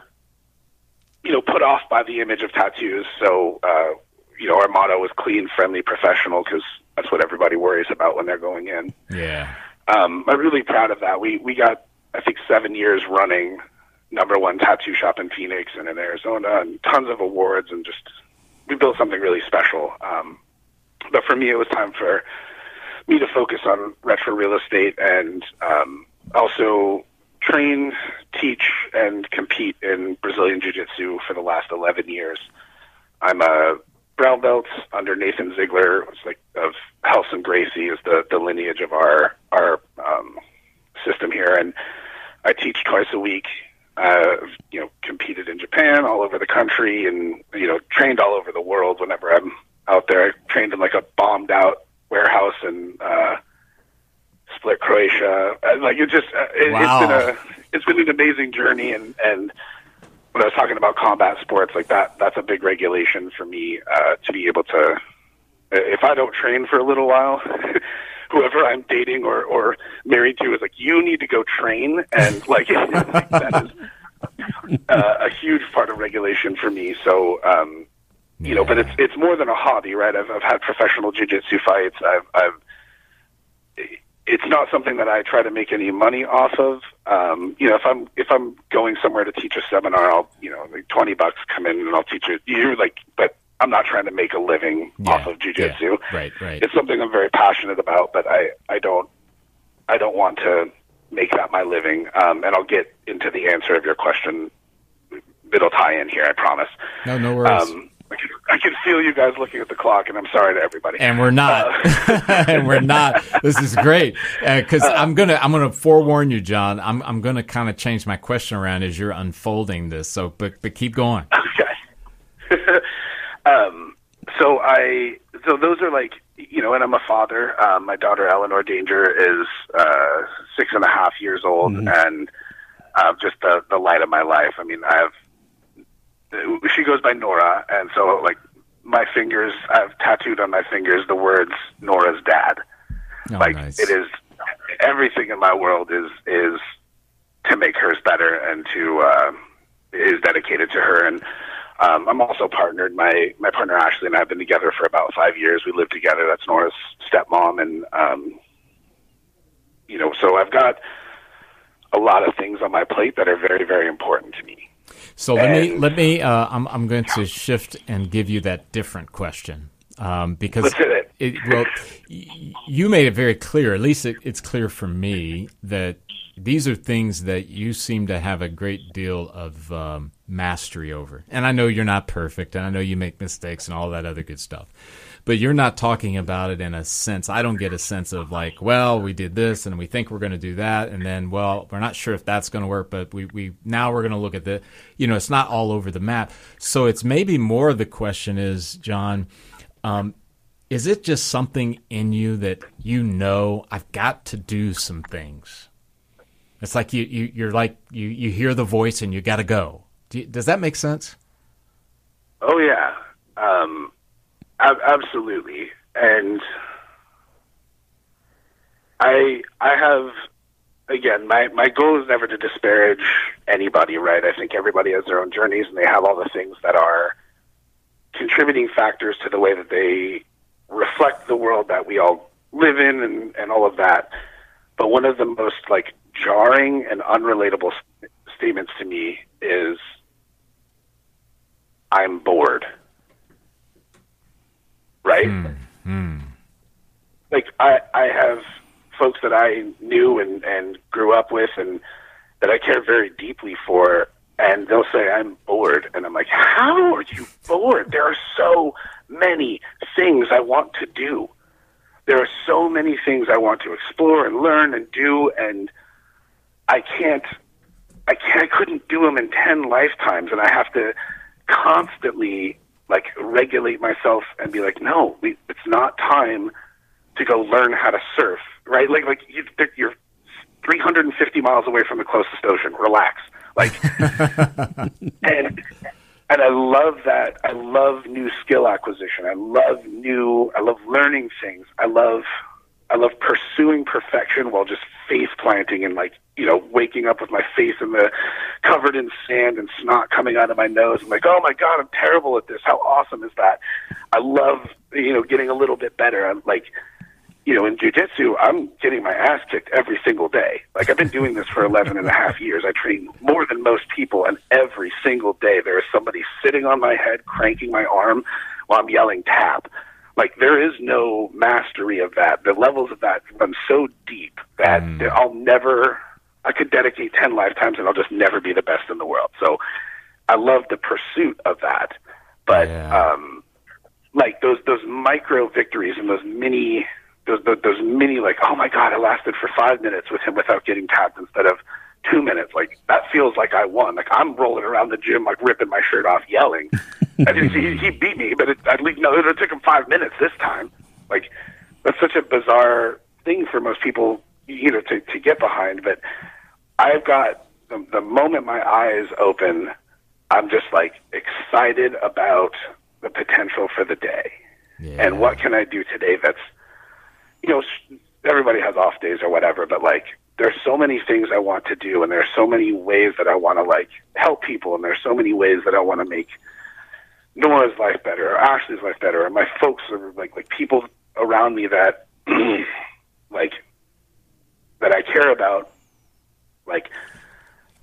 you know put off by the image of tattoos so uh, you know our motto was clean, friendly, professional because that's what everybody worries about when they're going in. Yeah. Um, I'm really proud of that. We we got I think seven years running number one tattoo shop in Phoenix and in Arizona, and tons of awards, and just we built something really special. Um, but for me, it was time for me to focus on retro real estate and um, also train, teach, and compete in Brazilian Jiu Jitsu for the last 11 years. I'm a brown belt under Nathan Ziegler. It's like of Relson Gracie is the, the lineage of our our um, system here, and I teach twice a week. Uh, you know, competed in Japan, all over the country, and you know, trained all over the world. Whenever I'm out there, I trained in like a bombed out in uh, Split, Croatia. Uh, like it just, uh, it, Wow. it's been a, it's been an amazing journey, and and when I was talking about combat sports, like that, that's a big regulation for me uh, to be able to. If I don't train for a little while, whoever I'm dating or or married to is like, you need to go train, and like that is uh, a huge part of regulation for me. So. um you know, but it's it's more than a hobby, right? I've I've had professional jujitsu fights. I've I've it's not something that I try to make any money off of. Um, you know, if I'm if I'm going somewhere to teach a seminar, I'll you know like twenty bucks come in and I'll teach it. You're like, but I'm not trying to make a living Yeah, off of jujitsu. yeah, right, right. It's something I'm very passionate about, but I I don't I don't want to make that my living. Um, and I'll get into the answer of your question. It'll tie in here, I promise. No, no worries. Um, I can, I can feel you guys looking at the clock, and I'm sorry to everybody. and we're not and we're not this is great because i'm gonna i'm gonna forewarn you john i'm, I'm gonna kind of change my question around as you're unfolding this so but but keep going Okay. um, so I, so those are like, you know, and I'm a father. Um, my daughter Eleanor Danger is uh, six and a half years old, and uh, just the the light of my life. I mean, I have. She goes by Nora, and so like my fingers, I've tattooed on my fingers the words Nora's dad. oh, like nice. it is everything in my world is is to make hers better and to uh, is dedicated to her. And um, I'm also partnered my my partner Ashley and I have been together for about five years. We live together. That's Nora's stepmom. And um, you know so I've got a lot of things on my plate that are very very important to me So let me let me. Uh, I'm I'm going to shift and give you that different question um, because it. it well, you made it very clear. At least it, it's clear for me that these are things that you seem to have a great deal of um, mastery over. And I know you're not perfect, and I know you make mistakes and all that other good stuff. But you're not talking about it in a sense. I don't get a sense of like, well, we did this and we think we're going to do that, and then, well, we're not sure if that's going to work, but we, we now we're going to look at the, you know, it's not all over the map. So it's maybe more of the question is, John, um, is it just something in you that you know I've got to do some things? It's like you, you you're like you you hear the voice and you got to go. Do you, does that make sense? Oh yeah, um, ab- absolutely. And I I have again my my goal is never to disparage anybody. Right? I think everybody has their own journeys and they have all the things that are contributing factors to the way that they reflect the world that we all live in and, and all of that. But one of the most like jarring and unrelatable s- statements to me is I'm bored. Right? Hmm, hmm. Like I I have folks that I knew and and grew up with and that I care very deeply for and they'll say I'm bored and I'm like how are you bored? There are so many things I want to do. There are so many things I want to explore and learn and do and I can't I can't, I couldn't do them in 10 lifetimes and I have to constantly like regulate myself and be like, no, we, it's not time to go learn how to surf, right? Like, like you, you're 350 miles away from the closest ocean. Relax. Like, and, and I love that. I love new skill acquisition. I love new, I love learning things. I love I love pursuing perfection while just face planting and like you know waking up with my face in the covered in sand and snot coming out of my nose. I'm like, oh my god, I'm terrible at this. How awesome is that? I love you know getting a little bit better. I'm like you know, in jujitsu, I'm getting my ass kicked every single day. Like I've been doing this for 11 and a half years. I train more than most people, and every single day there is somebody sitting on my head, cranking my arm while I'm yelling tap. Like there is no mastery of that. The levels of that run so deep that Mm. I'll never. I could dedicate 10 lifetimes, and I'll just never be the best in the world. So I love the pursuit of that, but Yeah. um, like those those micro victories and those mini those, those those mini like oh my god I lasted for five minutes with him without getting tapped instead of two minutes like that feels like I won like I'm rolling around the gym like ripping my shirt off yelling I didn't he, he beat me but it, at least no it took him five minutes this time like that's such a bizarre thing for most people you know to to get behind but I've got the, the moment my eyes open I'm just like excited about the potential for the day Yeah. and what can I do today that's you know everybody has off days or whatever but like there's so many things I want to do and there's so many ways that I want to like help people and there's so many ways that I want to make Nora's life better or Ashley's life better or my folks or like like people around me that like that I care about like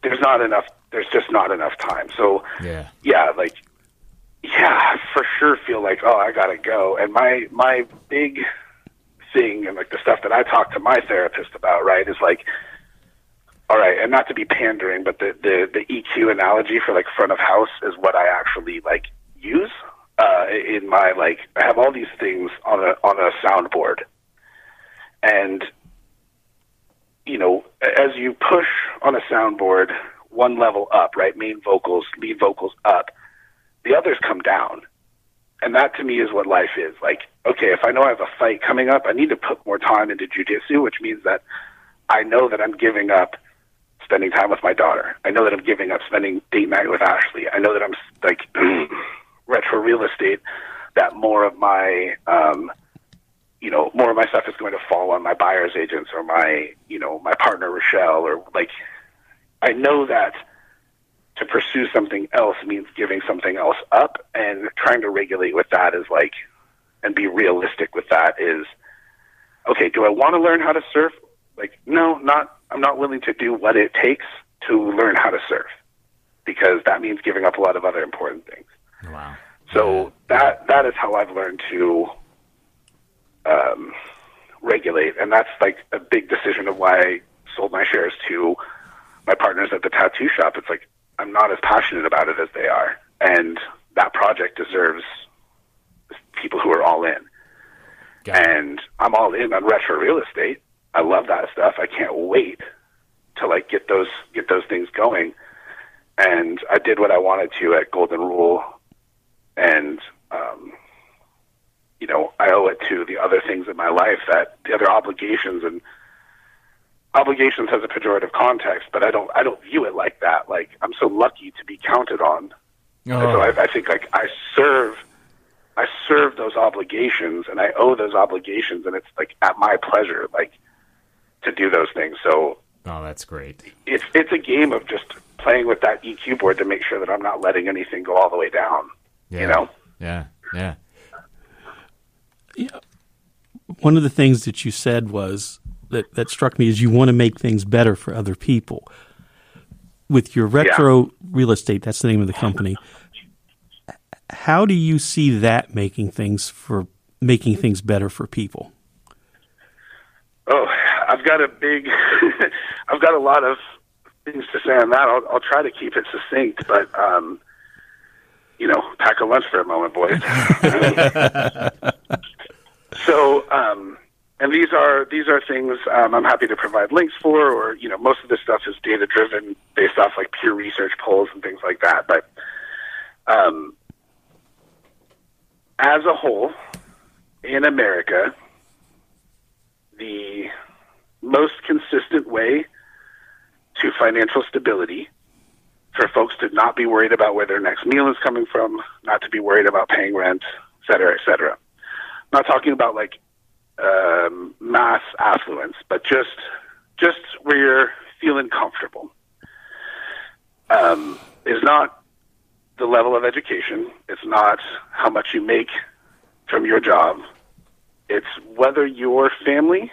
there's not enough there's just not enough time so Yeah. yeah, like yeah, I for sure feel like oh, I gotta go. And my my big thing and like the stuff that I talk to my therapist about, right, is like, all right, and not to be pandering, but the the the EQ analogy for like front of house is what I actually like use uh, in my like. I have all these things on a on a soundboard, and you know, as you push on a soundboard one level up, right, main vocals, lead vocals up, the others come down. And that to me is what life is. Like, okay, if I know I have a fight coming up, I need to put more time into jujitsu, which means that I know that I'm giving up spending time with my daughter. I know that I'm giving up spending date night with Ashley. I know that I'm like retro real estate. That more of my, um, you know, more of my stuff is going to fall on my buyer's agents or my, you know, my partner Rochelle or like. I know that to pursue something else means giving something else up and trying to regulate with that is like and be realistic with that is okay do i want to learn how to surf like no not i'm not willing to do what it takes to learn how to surf because that means giving up a lot of other important things Wow. so that that is how i've learned to um, regulate and that's like a big decision of why i sold my shares to my partners at the tattoo shop. It's like i'm not as passionate about it as they are and that project deserves people who are all in. Got and i'm all in on retro real estate. I love that stuff. I can't wait to like get those get those things going. And i did what i wanted to at golden rule and um you know i owe it to the other things in my life that the other obligations and obligations has a pejorative context but i don't i don't view it like that like i'm so lucky to be counted on and so Oh, I, I think like I serve, I serve those obligations, and I owe those obligations, and it's like at my pleasure, like to do those things. So oh, that's great. it's it's a game of just playing with that EQ board to make sure that I'm not letting anything go all the way down. Yeah. You know, Yeah. Yeah. Yeah. One of the things that you said was that, that struck me is you want to make things better for other people. With your retro real estate, that's the name of the company. How do you see that making things for making things better for people? oh, I've got a big, I've got a lot of things to say on that. I'll, I'll try to keep it succinct, but um, you know, pack a lunch for a moment, boys. so, um, and these are these are things um, I'm happy to provide links for, or you know, most of this stuff is data driven, based off like Pew research polls and things like that. But um, as a whole, in America, the most consistent way to financial stability for folks to not be worried about where their next meal is coming from, not to be worried about paying rent, et cetera, et cetera. I'm not talking about like um, mass affluence, but just just where you're feeling comfortable. Um, is not the level of education. It's not how much you make from your job. It's whether your family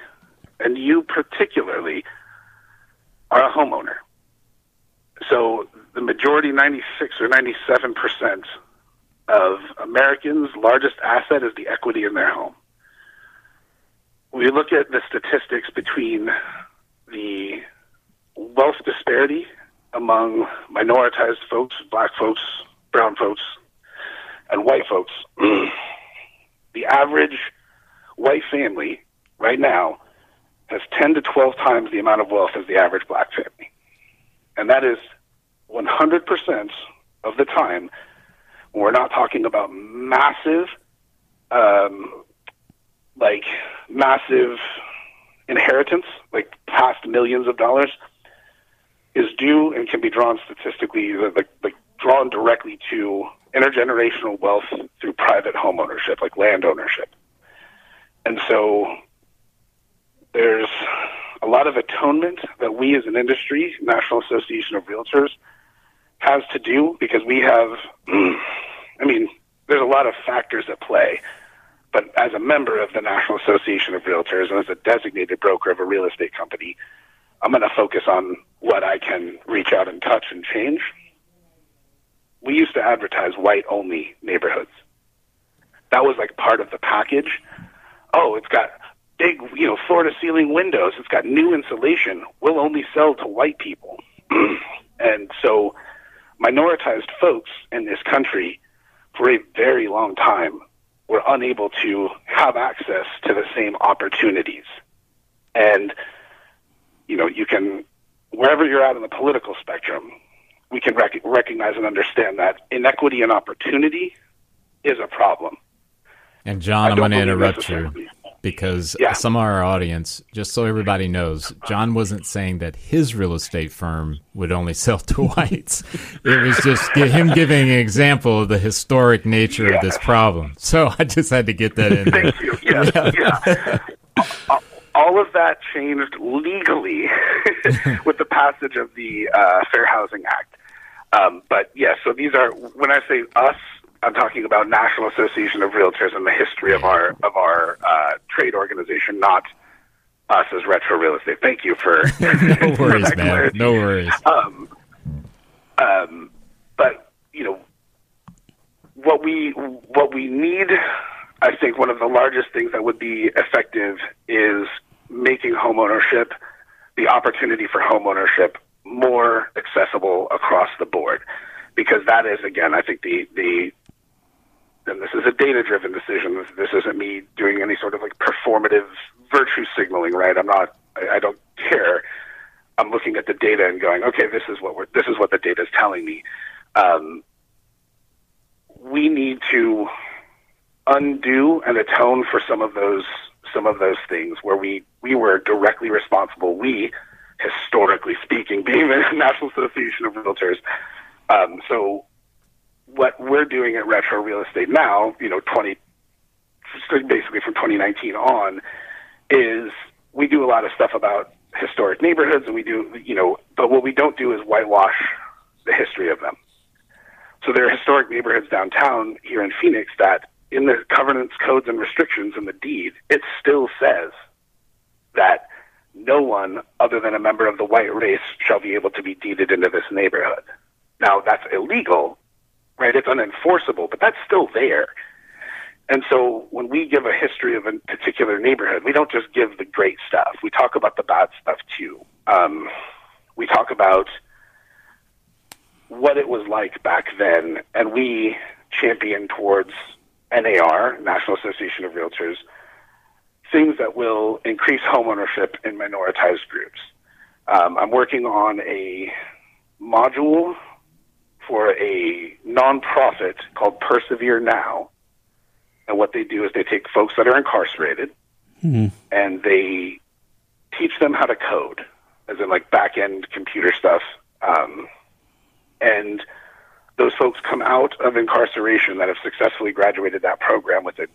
and you particularly are a homeowner. So the majority, 96 or 97 percent of Americans' largest asset is the equity in their home. We look at the statistics between the wealth disparity among minoritized folks, black folks, brown folks, and white folks. the average white family right now has 10 to 12 times the amount of wealth as the average black family. And that is 100% of the time. We're not talking about massive, um, like massive inheritance, like past millions of dollars, is due and can be drawn statistically, like, like drawn directly to intergenerational wealth through private home ownership, like land ownership. And so there's a lot of atonement that we as an industry, National Association of Realtors, has to do because we have, mm, I mean, there's a lot of factors at play. But as a member of the National Association of Realtors and as a designated broker of a real estate company, I'm going to focus on what I can reach out and touch and change. We used to advertise white only neighborhoods. That was like part of the package. Oh, it's got big, you know, floor to ceiling windows. It's got new insulation. We'll only sell to white people. and so minoritized folks in this country for a very long time were unable to have access to the same opportunities. And, you know, you can, wherever you're at in the political spectrum, we can rec- recognize and understand that inequity and opportunity is a problem. And John, I'm going to interrupt you because yeah. some of our audience, just so everybody knows, John wasn't saying that his real estate firm would only sell to whites. it was just him giving an example of the historic nature yeah. of this problem. So I just had to get that in there. Thank you. Yes, yeah. yeah. All of that changed legally with the passage of the uh, Fair Housing Act. Um, but yes, so these are when I say us, I'm talking about National Association of Realtors and the history of our of our uh, trade organization, not us as Retro Real Estate. Thank you for no worries, for man. Clarity. No worries. Um, um, but you know what we what we need. I think one of the largest things that would be effective is making homeownership, the opportunity for homeownership, more accessible across the board because that is again I think the the and this is a data driven decision. This, this isn't me doing any sort of like performative virtue signaling, right? I'm not, I, I don't care. I'm looking at the data and going, okay, this is what we're, this is what the data is telling me. Um, we need to undo and atone for some of those some of those things where we we were directly responsible. We, historically speaking, being the National Association of Realtors. Um, so what we're doing at Retro Real Estate now, you know, 20, basically from 2019 on, is we do a lot of stuff about historic neighborhoods, and we do, you know, but what we don't do is whitewash the history of them. So there are historic neighborhoods downtown here in Phoenix that, in the covenants, codes, and restrictions in the deed, it still says that no one other than a member of the white race shall be able to be deeded into this neighborhood. Now, that's illegal, right? It's unenforceable, but that's still there. And so when we give a history of a particular neighborhood, we don't just give the great stuff. We talk about the bad stuff too. Um, we talk about what it was like back then, and we champion towards NAR, National Association of Realtors, things that will increase homeownership in minoritized groups. Um, I'm working on a module for a nonprofit called Persevere Now. And what they do is they take folks that are incarcerated mm-hmm. and they teach them how to code, as in like back end computer stuff. Um, and those folks come out of incarceration that have successfully graduated that program with a,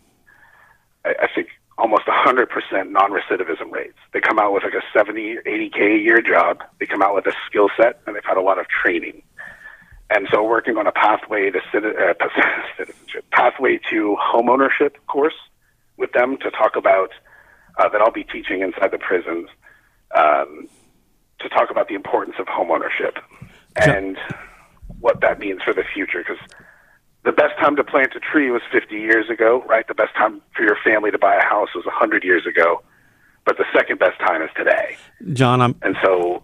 I, I think, almost 100% non-recidivism rates. They come out with like a 70, 80k a year job. They come out with a skill set, and they've had a lot of training. And so, working on a pathway to uh, citizenship, pathway to homeownership course with them to talk about uh, that I'll be teaching inside the prisons um, to talk about the importance of homeownership and what that means for the future. Because the best time to plant a tree was 50 years ago, right? The best time for your family to buy a house was 100 years ago, but the second best time is today. John, I'm and so.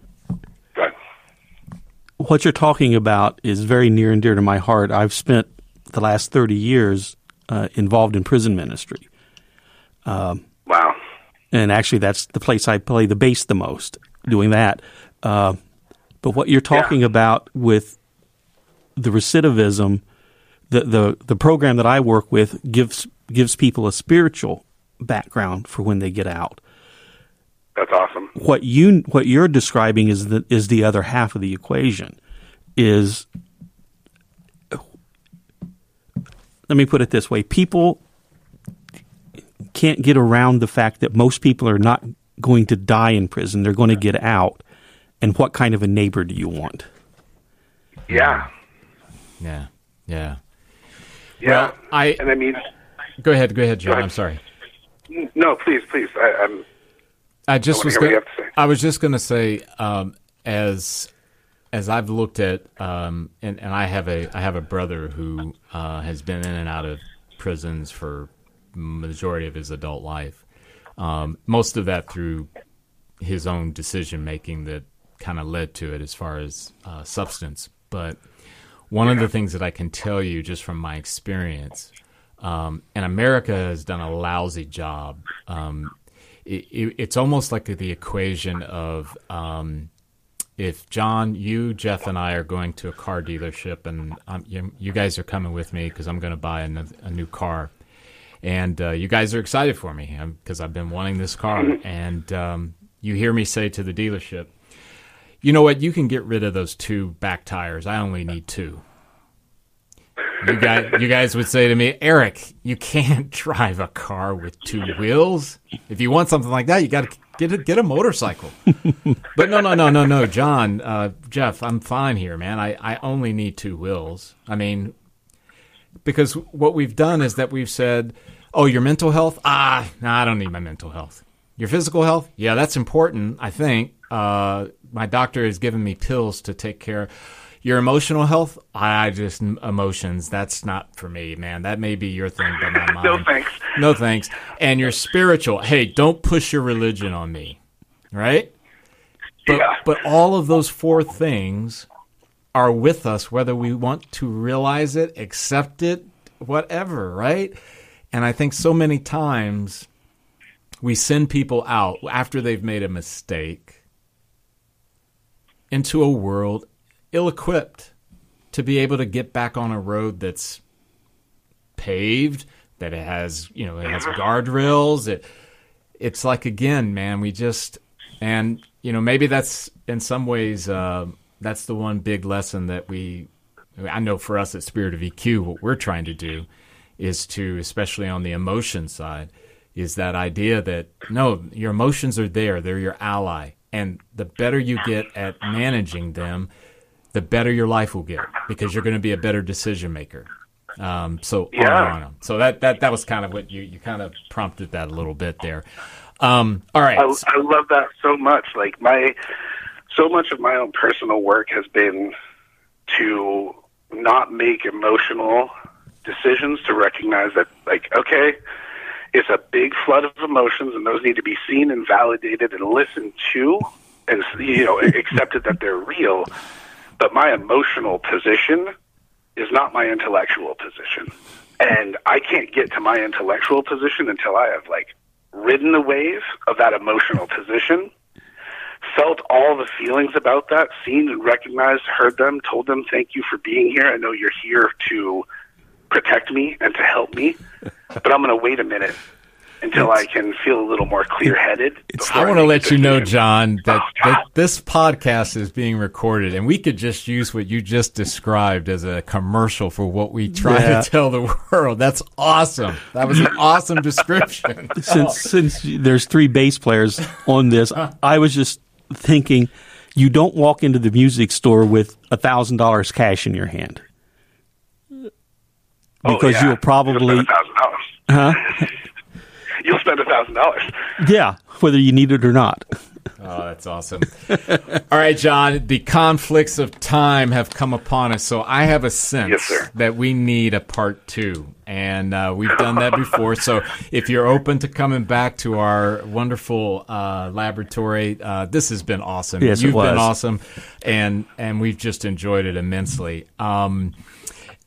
What you're talking about is very near and dear to my heart. I've spent the last 30 years uh, involved in prison ministry. Um, wow. And actually, that's the place I play the bass the most, doing that. Uh, but what you're talking yeah. about with the recidivism, the, the the program that I work with gives gives people a spiritual background for when they get out. That's awesome. What you what you're describing is the is the other half of the equation. Is let me put it this way: people can't get around the fact that most people are not going to die in prison; they're going to get out. And what kind of a neighbor do you want? Yeah. Yeah. Yeah. Yeah. Well, I and I mean, go ahead. Go ahead, John. Go ahead. I'm sorry. No, please, please. I, am I just I was. Gonna, I was just going to say, um, as as I've looked at, um, and, and I have a I have a brother who uh, has been in and out of prisons for majority of his adult life. Um, most of that through his own decision making that kind of led to it as far as uh, substance. But one of the things that I can tell you just from my experience, um, and America has done a lousy job. Um, it, it, it's almost like the equation of um, if John, you, Jeff, and I are going to a car dealership, and you, you, guys are coming with me because I'm going to buy a, a, new car, and uh, you guys are excited for me because I've been wanting this car, mm-hmm. and um, you hear me say to the dealership, you know what? You can get rid of those two back tires. I only need two. You guys, you guys would say to me, Eric, you can't drive a car with two wheels. If you want something like that, you got to get a, get a motorcycle. but no, no, no, no, no, John, uh, Jeff, I'm fine here, man. I, I only need two wheels. I mean, because what we've done is that we've said, oh, your mental health? Ah, no, I don't need my mental health. Your physical health? Yeah, that's important, I think. Uh, my doctor has given me pills to take care. Your emotional health, I just emotions. That's not for me, man. That may be your thing, but not mine. no thanks. No thanks. And your spiritual, hey, don't push your religion on me, right? But yeah. but all of those four things are with us, whether we want to realize it, accept it, whatever, right? And I think so many times we send people out after they've made a mistake into a world ill equipped to be able to get back on a road that's paved, that it has, you know, it has guardrails. It, it's like, again, man, we just, and, you know, maybe that's in some ways, uh, that's the one big lesson that we, I know for us at Spirit of EQ, what we're trying to do is to, especially on the emotion side, is that idea that no, your emotions are there, they're your ally. And the better you get at managing them, the better your life will get because you're going to be a better decision maker. Um, so yeah. On on. So that, that that was kind of what you you kind of prompted that a little bit there. Um, all right. I, I love that so much. Like my so much of my own personal work has been to not make emotional decisions to recognize that like okay it's a big flood of emotions, and those need to be seen and validated and listened to, and you know accepted that they're real. But my emotional position is not my intellectual position, and I can't get to my intellectual position until I have like ridden the wave of that emotional position, felt all the feelings about that, seen and recognized, heard them, told them thank you for being here. I know you're here to protect me and to help me, but I'm going to wait a minute until I can feel a little more clear headed. I want to let you know, John, that, oh, that this podcast is being recorded, and we could just use what you just described as a commercial for what we try yeah. to tell the world. That's awesome. That was an awesome description. Since since there's three bass players on this, I was just thinking, you don't walk into the music store with a thousand dollars cash in your hand oh, because oh, yeah. you'll probably. Huh? You'll spend a thousand dollars. Yeah, whether you need it or not. Oh, that's awesome. All right, John, the conflicts of time have come upon us. So I have a sense yes, that we need a part two. And uh, we've done that before. so if you're open to coming back to our wonderful uh, laboratory, uh, this has been awesome. Yes, You've it was. been awesome. And, and we've just enjoyed it immensely. Um,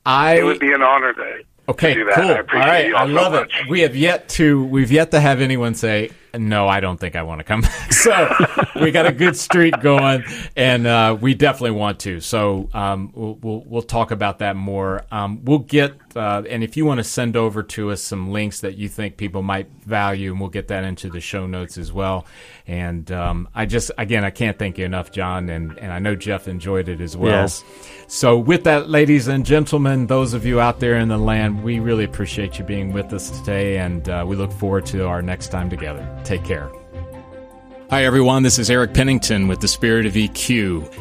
I, it would be an honor to Okay, cool. All right, I love so it. We have yet to we've yet to have anyone say no. I don't think I want to come back. So we got a good streak going, and uh, we definitely want to. So um, we'll, we'll, we'll talk about that more. Um, we'll get uh, and if you want to send over to us some links that you think people might value, and we'll get that into the show notes as well. And um, I just again I can't thank you enough, John, and and I know Jeff enjoyed it as well. Yes. So, with that, ladies and gentlemen, those of you out there in the land, we really appreciate you being with us today, and uh, we look forward to our next time together. Take care. Hi, everyone. This is Eric Pennington with the Spirit of EQ.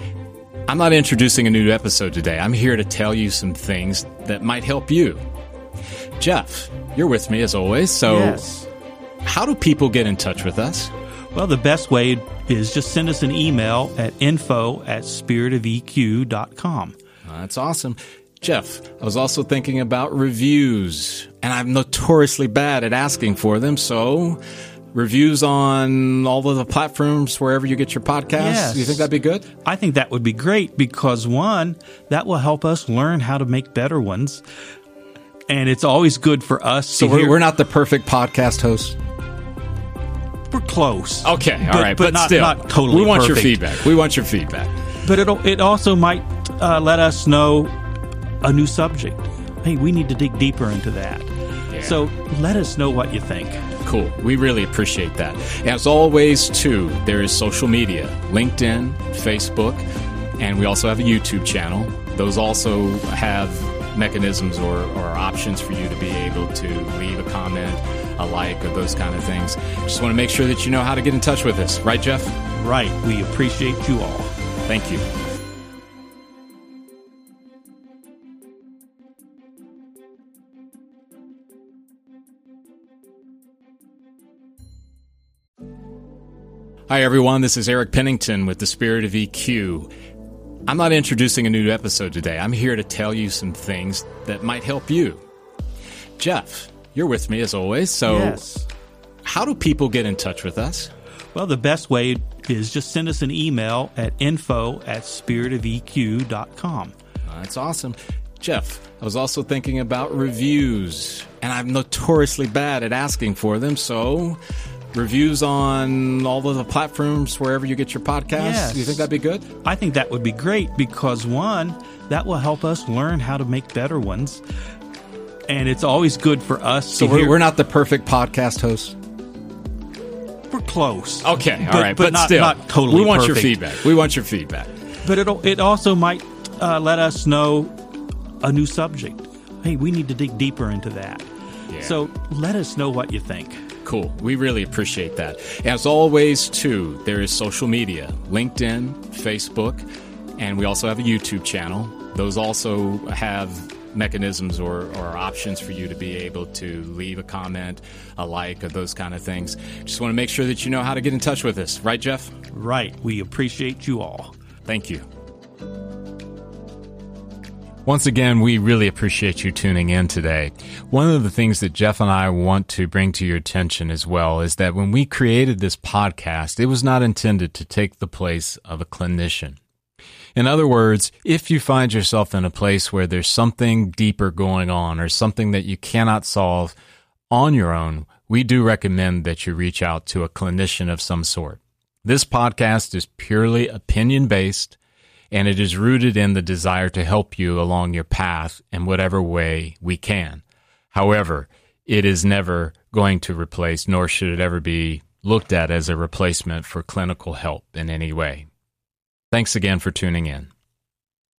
I'm not introducing a new episode today. I'm here to tell you some things that might help you. Jeff, you're with me as always. So, yes. how do people get in touch with us? Well, the best way is just send us an email at info at spiritofeq.com. That's awesome. Jeff, I was also thinking about reviews, and I'm notoriously bad at asking for them. So, reviews on all of the platforms wherever you get your podcasts. Yes. You think that'd be good? I think that would be great because one, that will help us learn how to make better ones. And it's always good for us. So we're, we're not the perfect podcast host. We're close. Okay, all but, right, but, but, not, still, not totally. We want perfect. your feedback. We want your feedback. But it it also might uh, let us know a new subject. Hey, we need to dig deeper into that. So let us know what you think. Cool. We really appreciate that. As always, too, there is social media LinkedIn, Facebook, and we also have a YouTube channel. Those also have mechanisms or, or options for you to be able to leave a comment, a like, or those kind of things. Just want to make sure that you know how to get in touch with us. Right, Jeff? Right. We appreciate you all. Thank you. Hi, everyone. This is Eric Pennington with the Spirit of EQ. I'm not introducing a new episode today. I'm here to tell you some things that might help you. Jeff, you're with me as always. So, yes. how do people get in touch with us? Well, the best way is just send us an email at info at spiritofeq.com. That's awesome. Jeff, I was also thinking about reviews, and I'm notoriously bad at asking for them. So, reviews on all of the platforms wherever you get your podcasts. Yes. Do you think that'd be good? I think that would be great because one, that will help us learn how to make better ones. And it's always good for us. So we're, we're, not the perfect podcast host. We're close. Okay, all but, right, but, but, not, still, not totally. We want perfect. your feedback. We want your feedback. But it it also might uh, let us know a new subject. Hey, we need to dig deeper into that. Yeah. So let us know what you think. Cool. We really appreciate that. As always, too, there is social media LinkedIn, Facebook, and we also have a YouTube channel. Those also have mechanisms or, or options for you to be able to leave a comment, a like, or those kind of things. Just want to make sure that you know how to get in touch with us. Right, Jeff? Right. We appreciate you all. Thank you. Once again, we really appreciate you tuning in today. One of the things that Jeff and I want to bring to your attention as well is that when we created this podcast, it was not intended to take the place of a clinician. In other words, if you find yourself in a place where there's something deeper going on or something that you cannot solve on your own, we do recommend that you reach out to a clinician of some sort. This podcast is purely opinion based and it is rooted in the desire to help you along your path in whatever way we can. However, it is never going to replace, nor should it ever be looked at as a replacement for clinical help in any way. Thanks again for tuning in.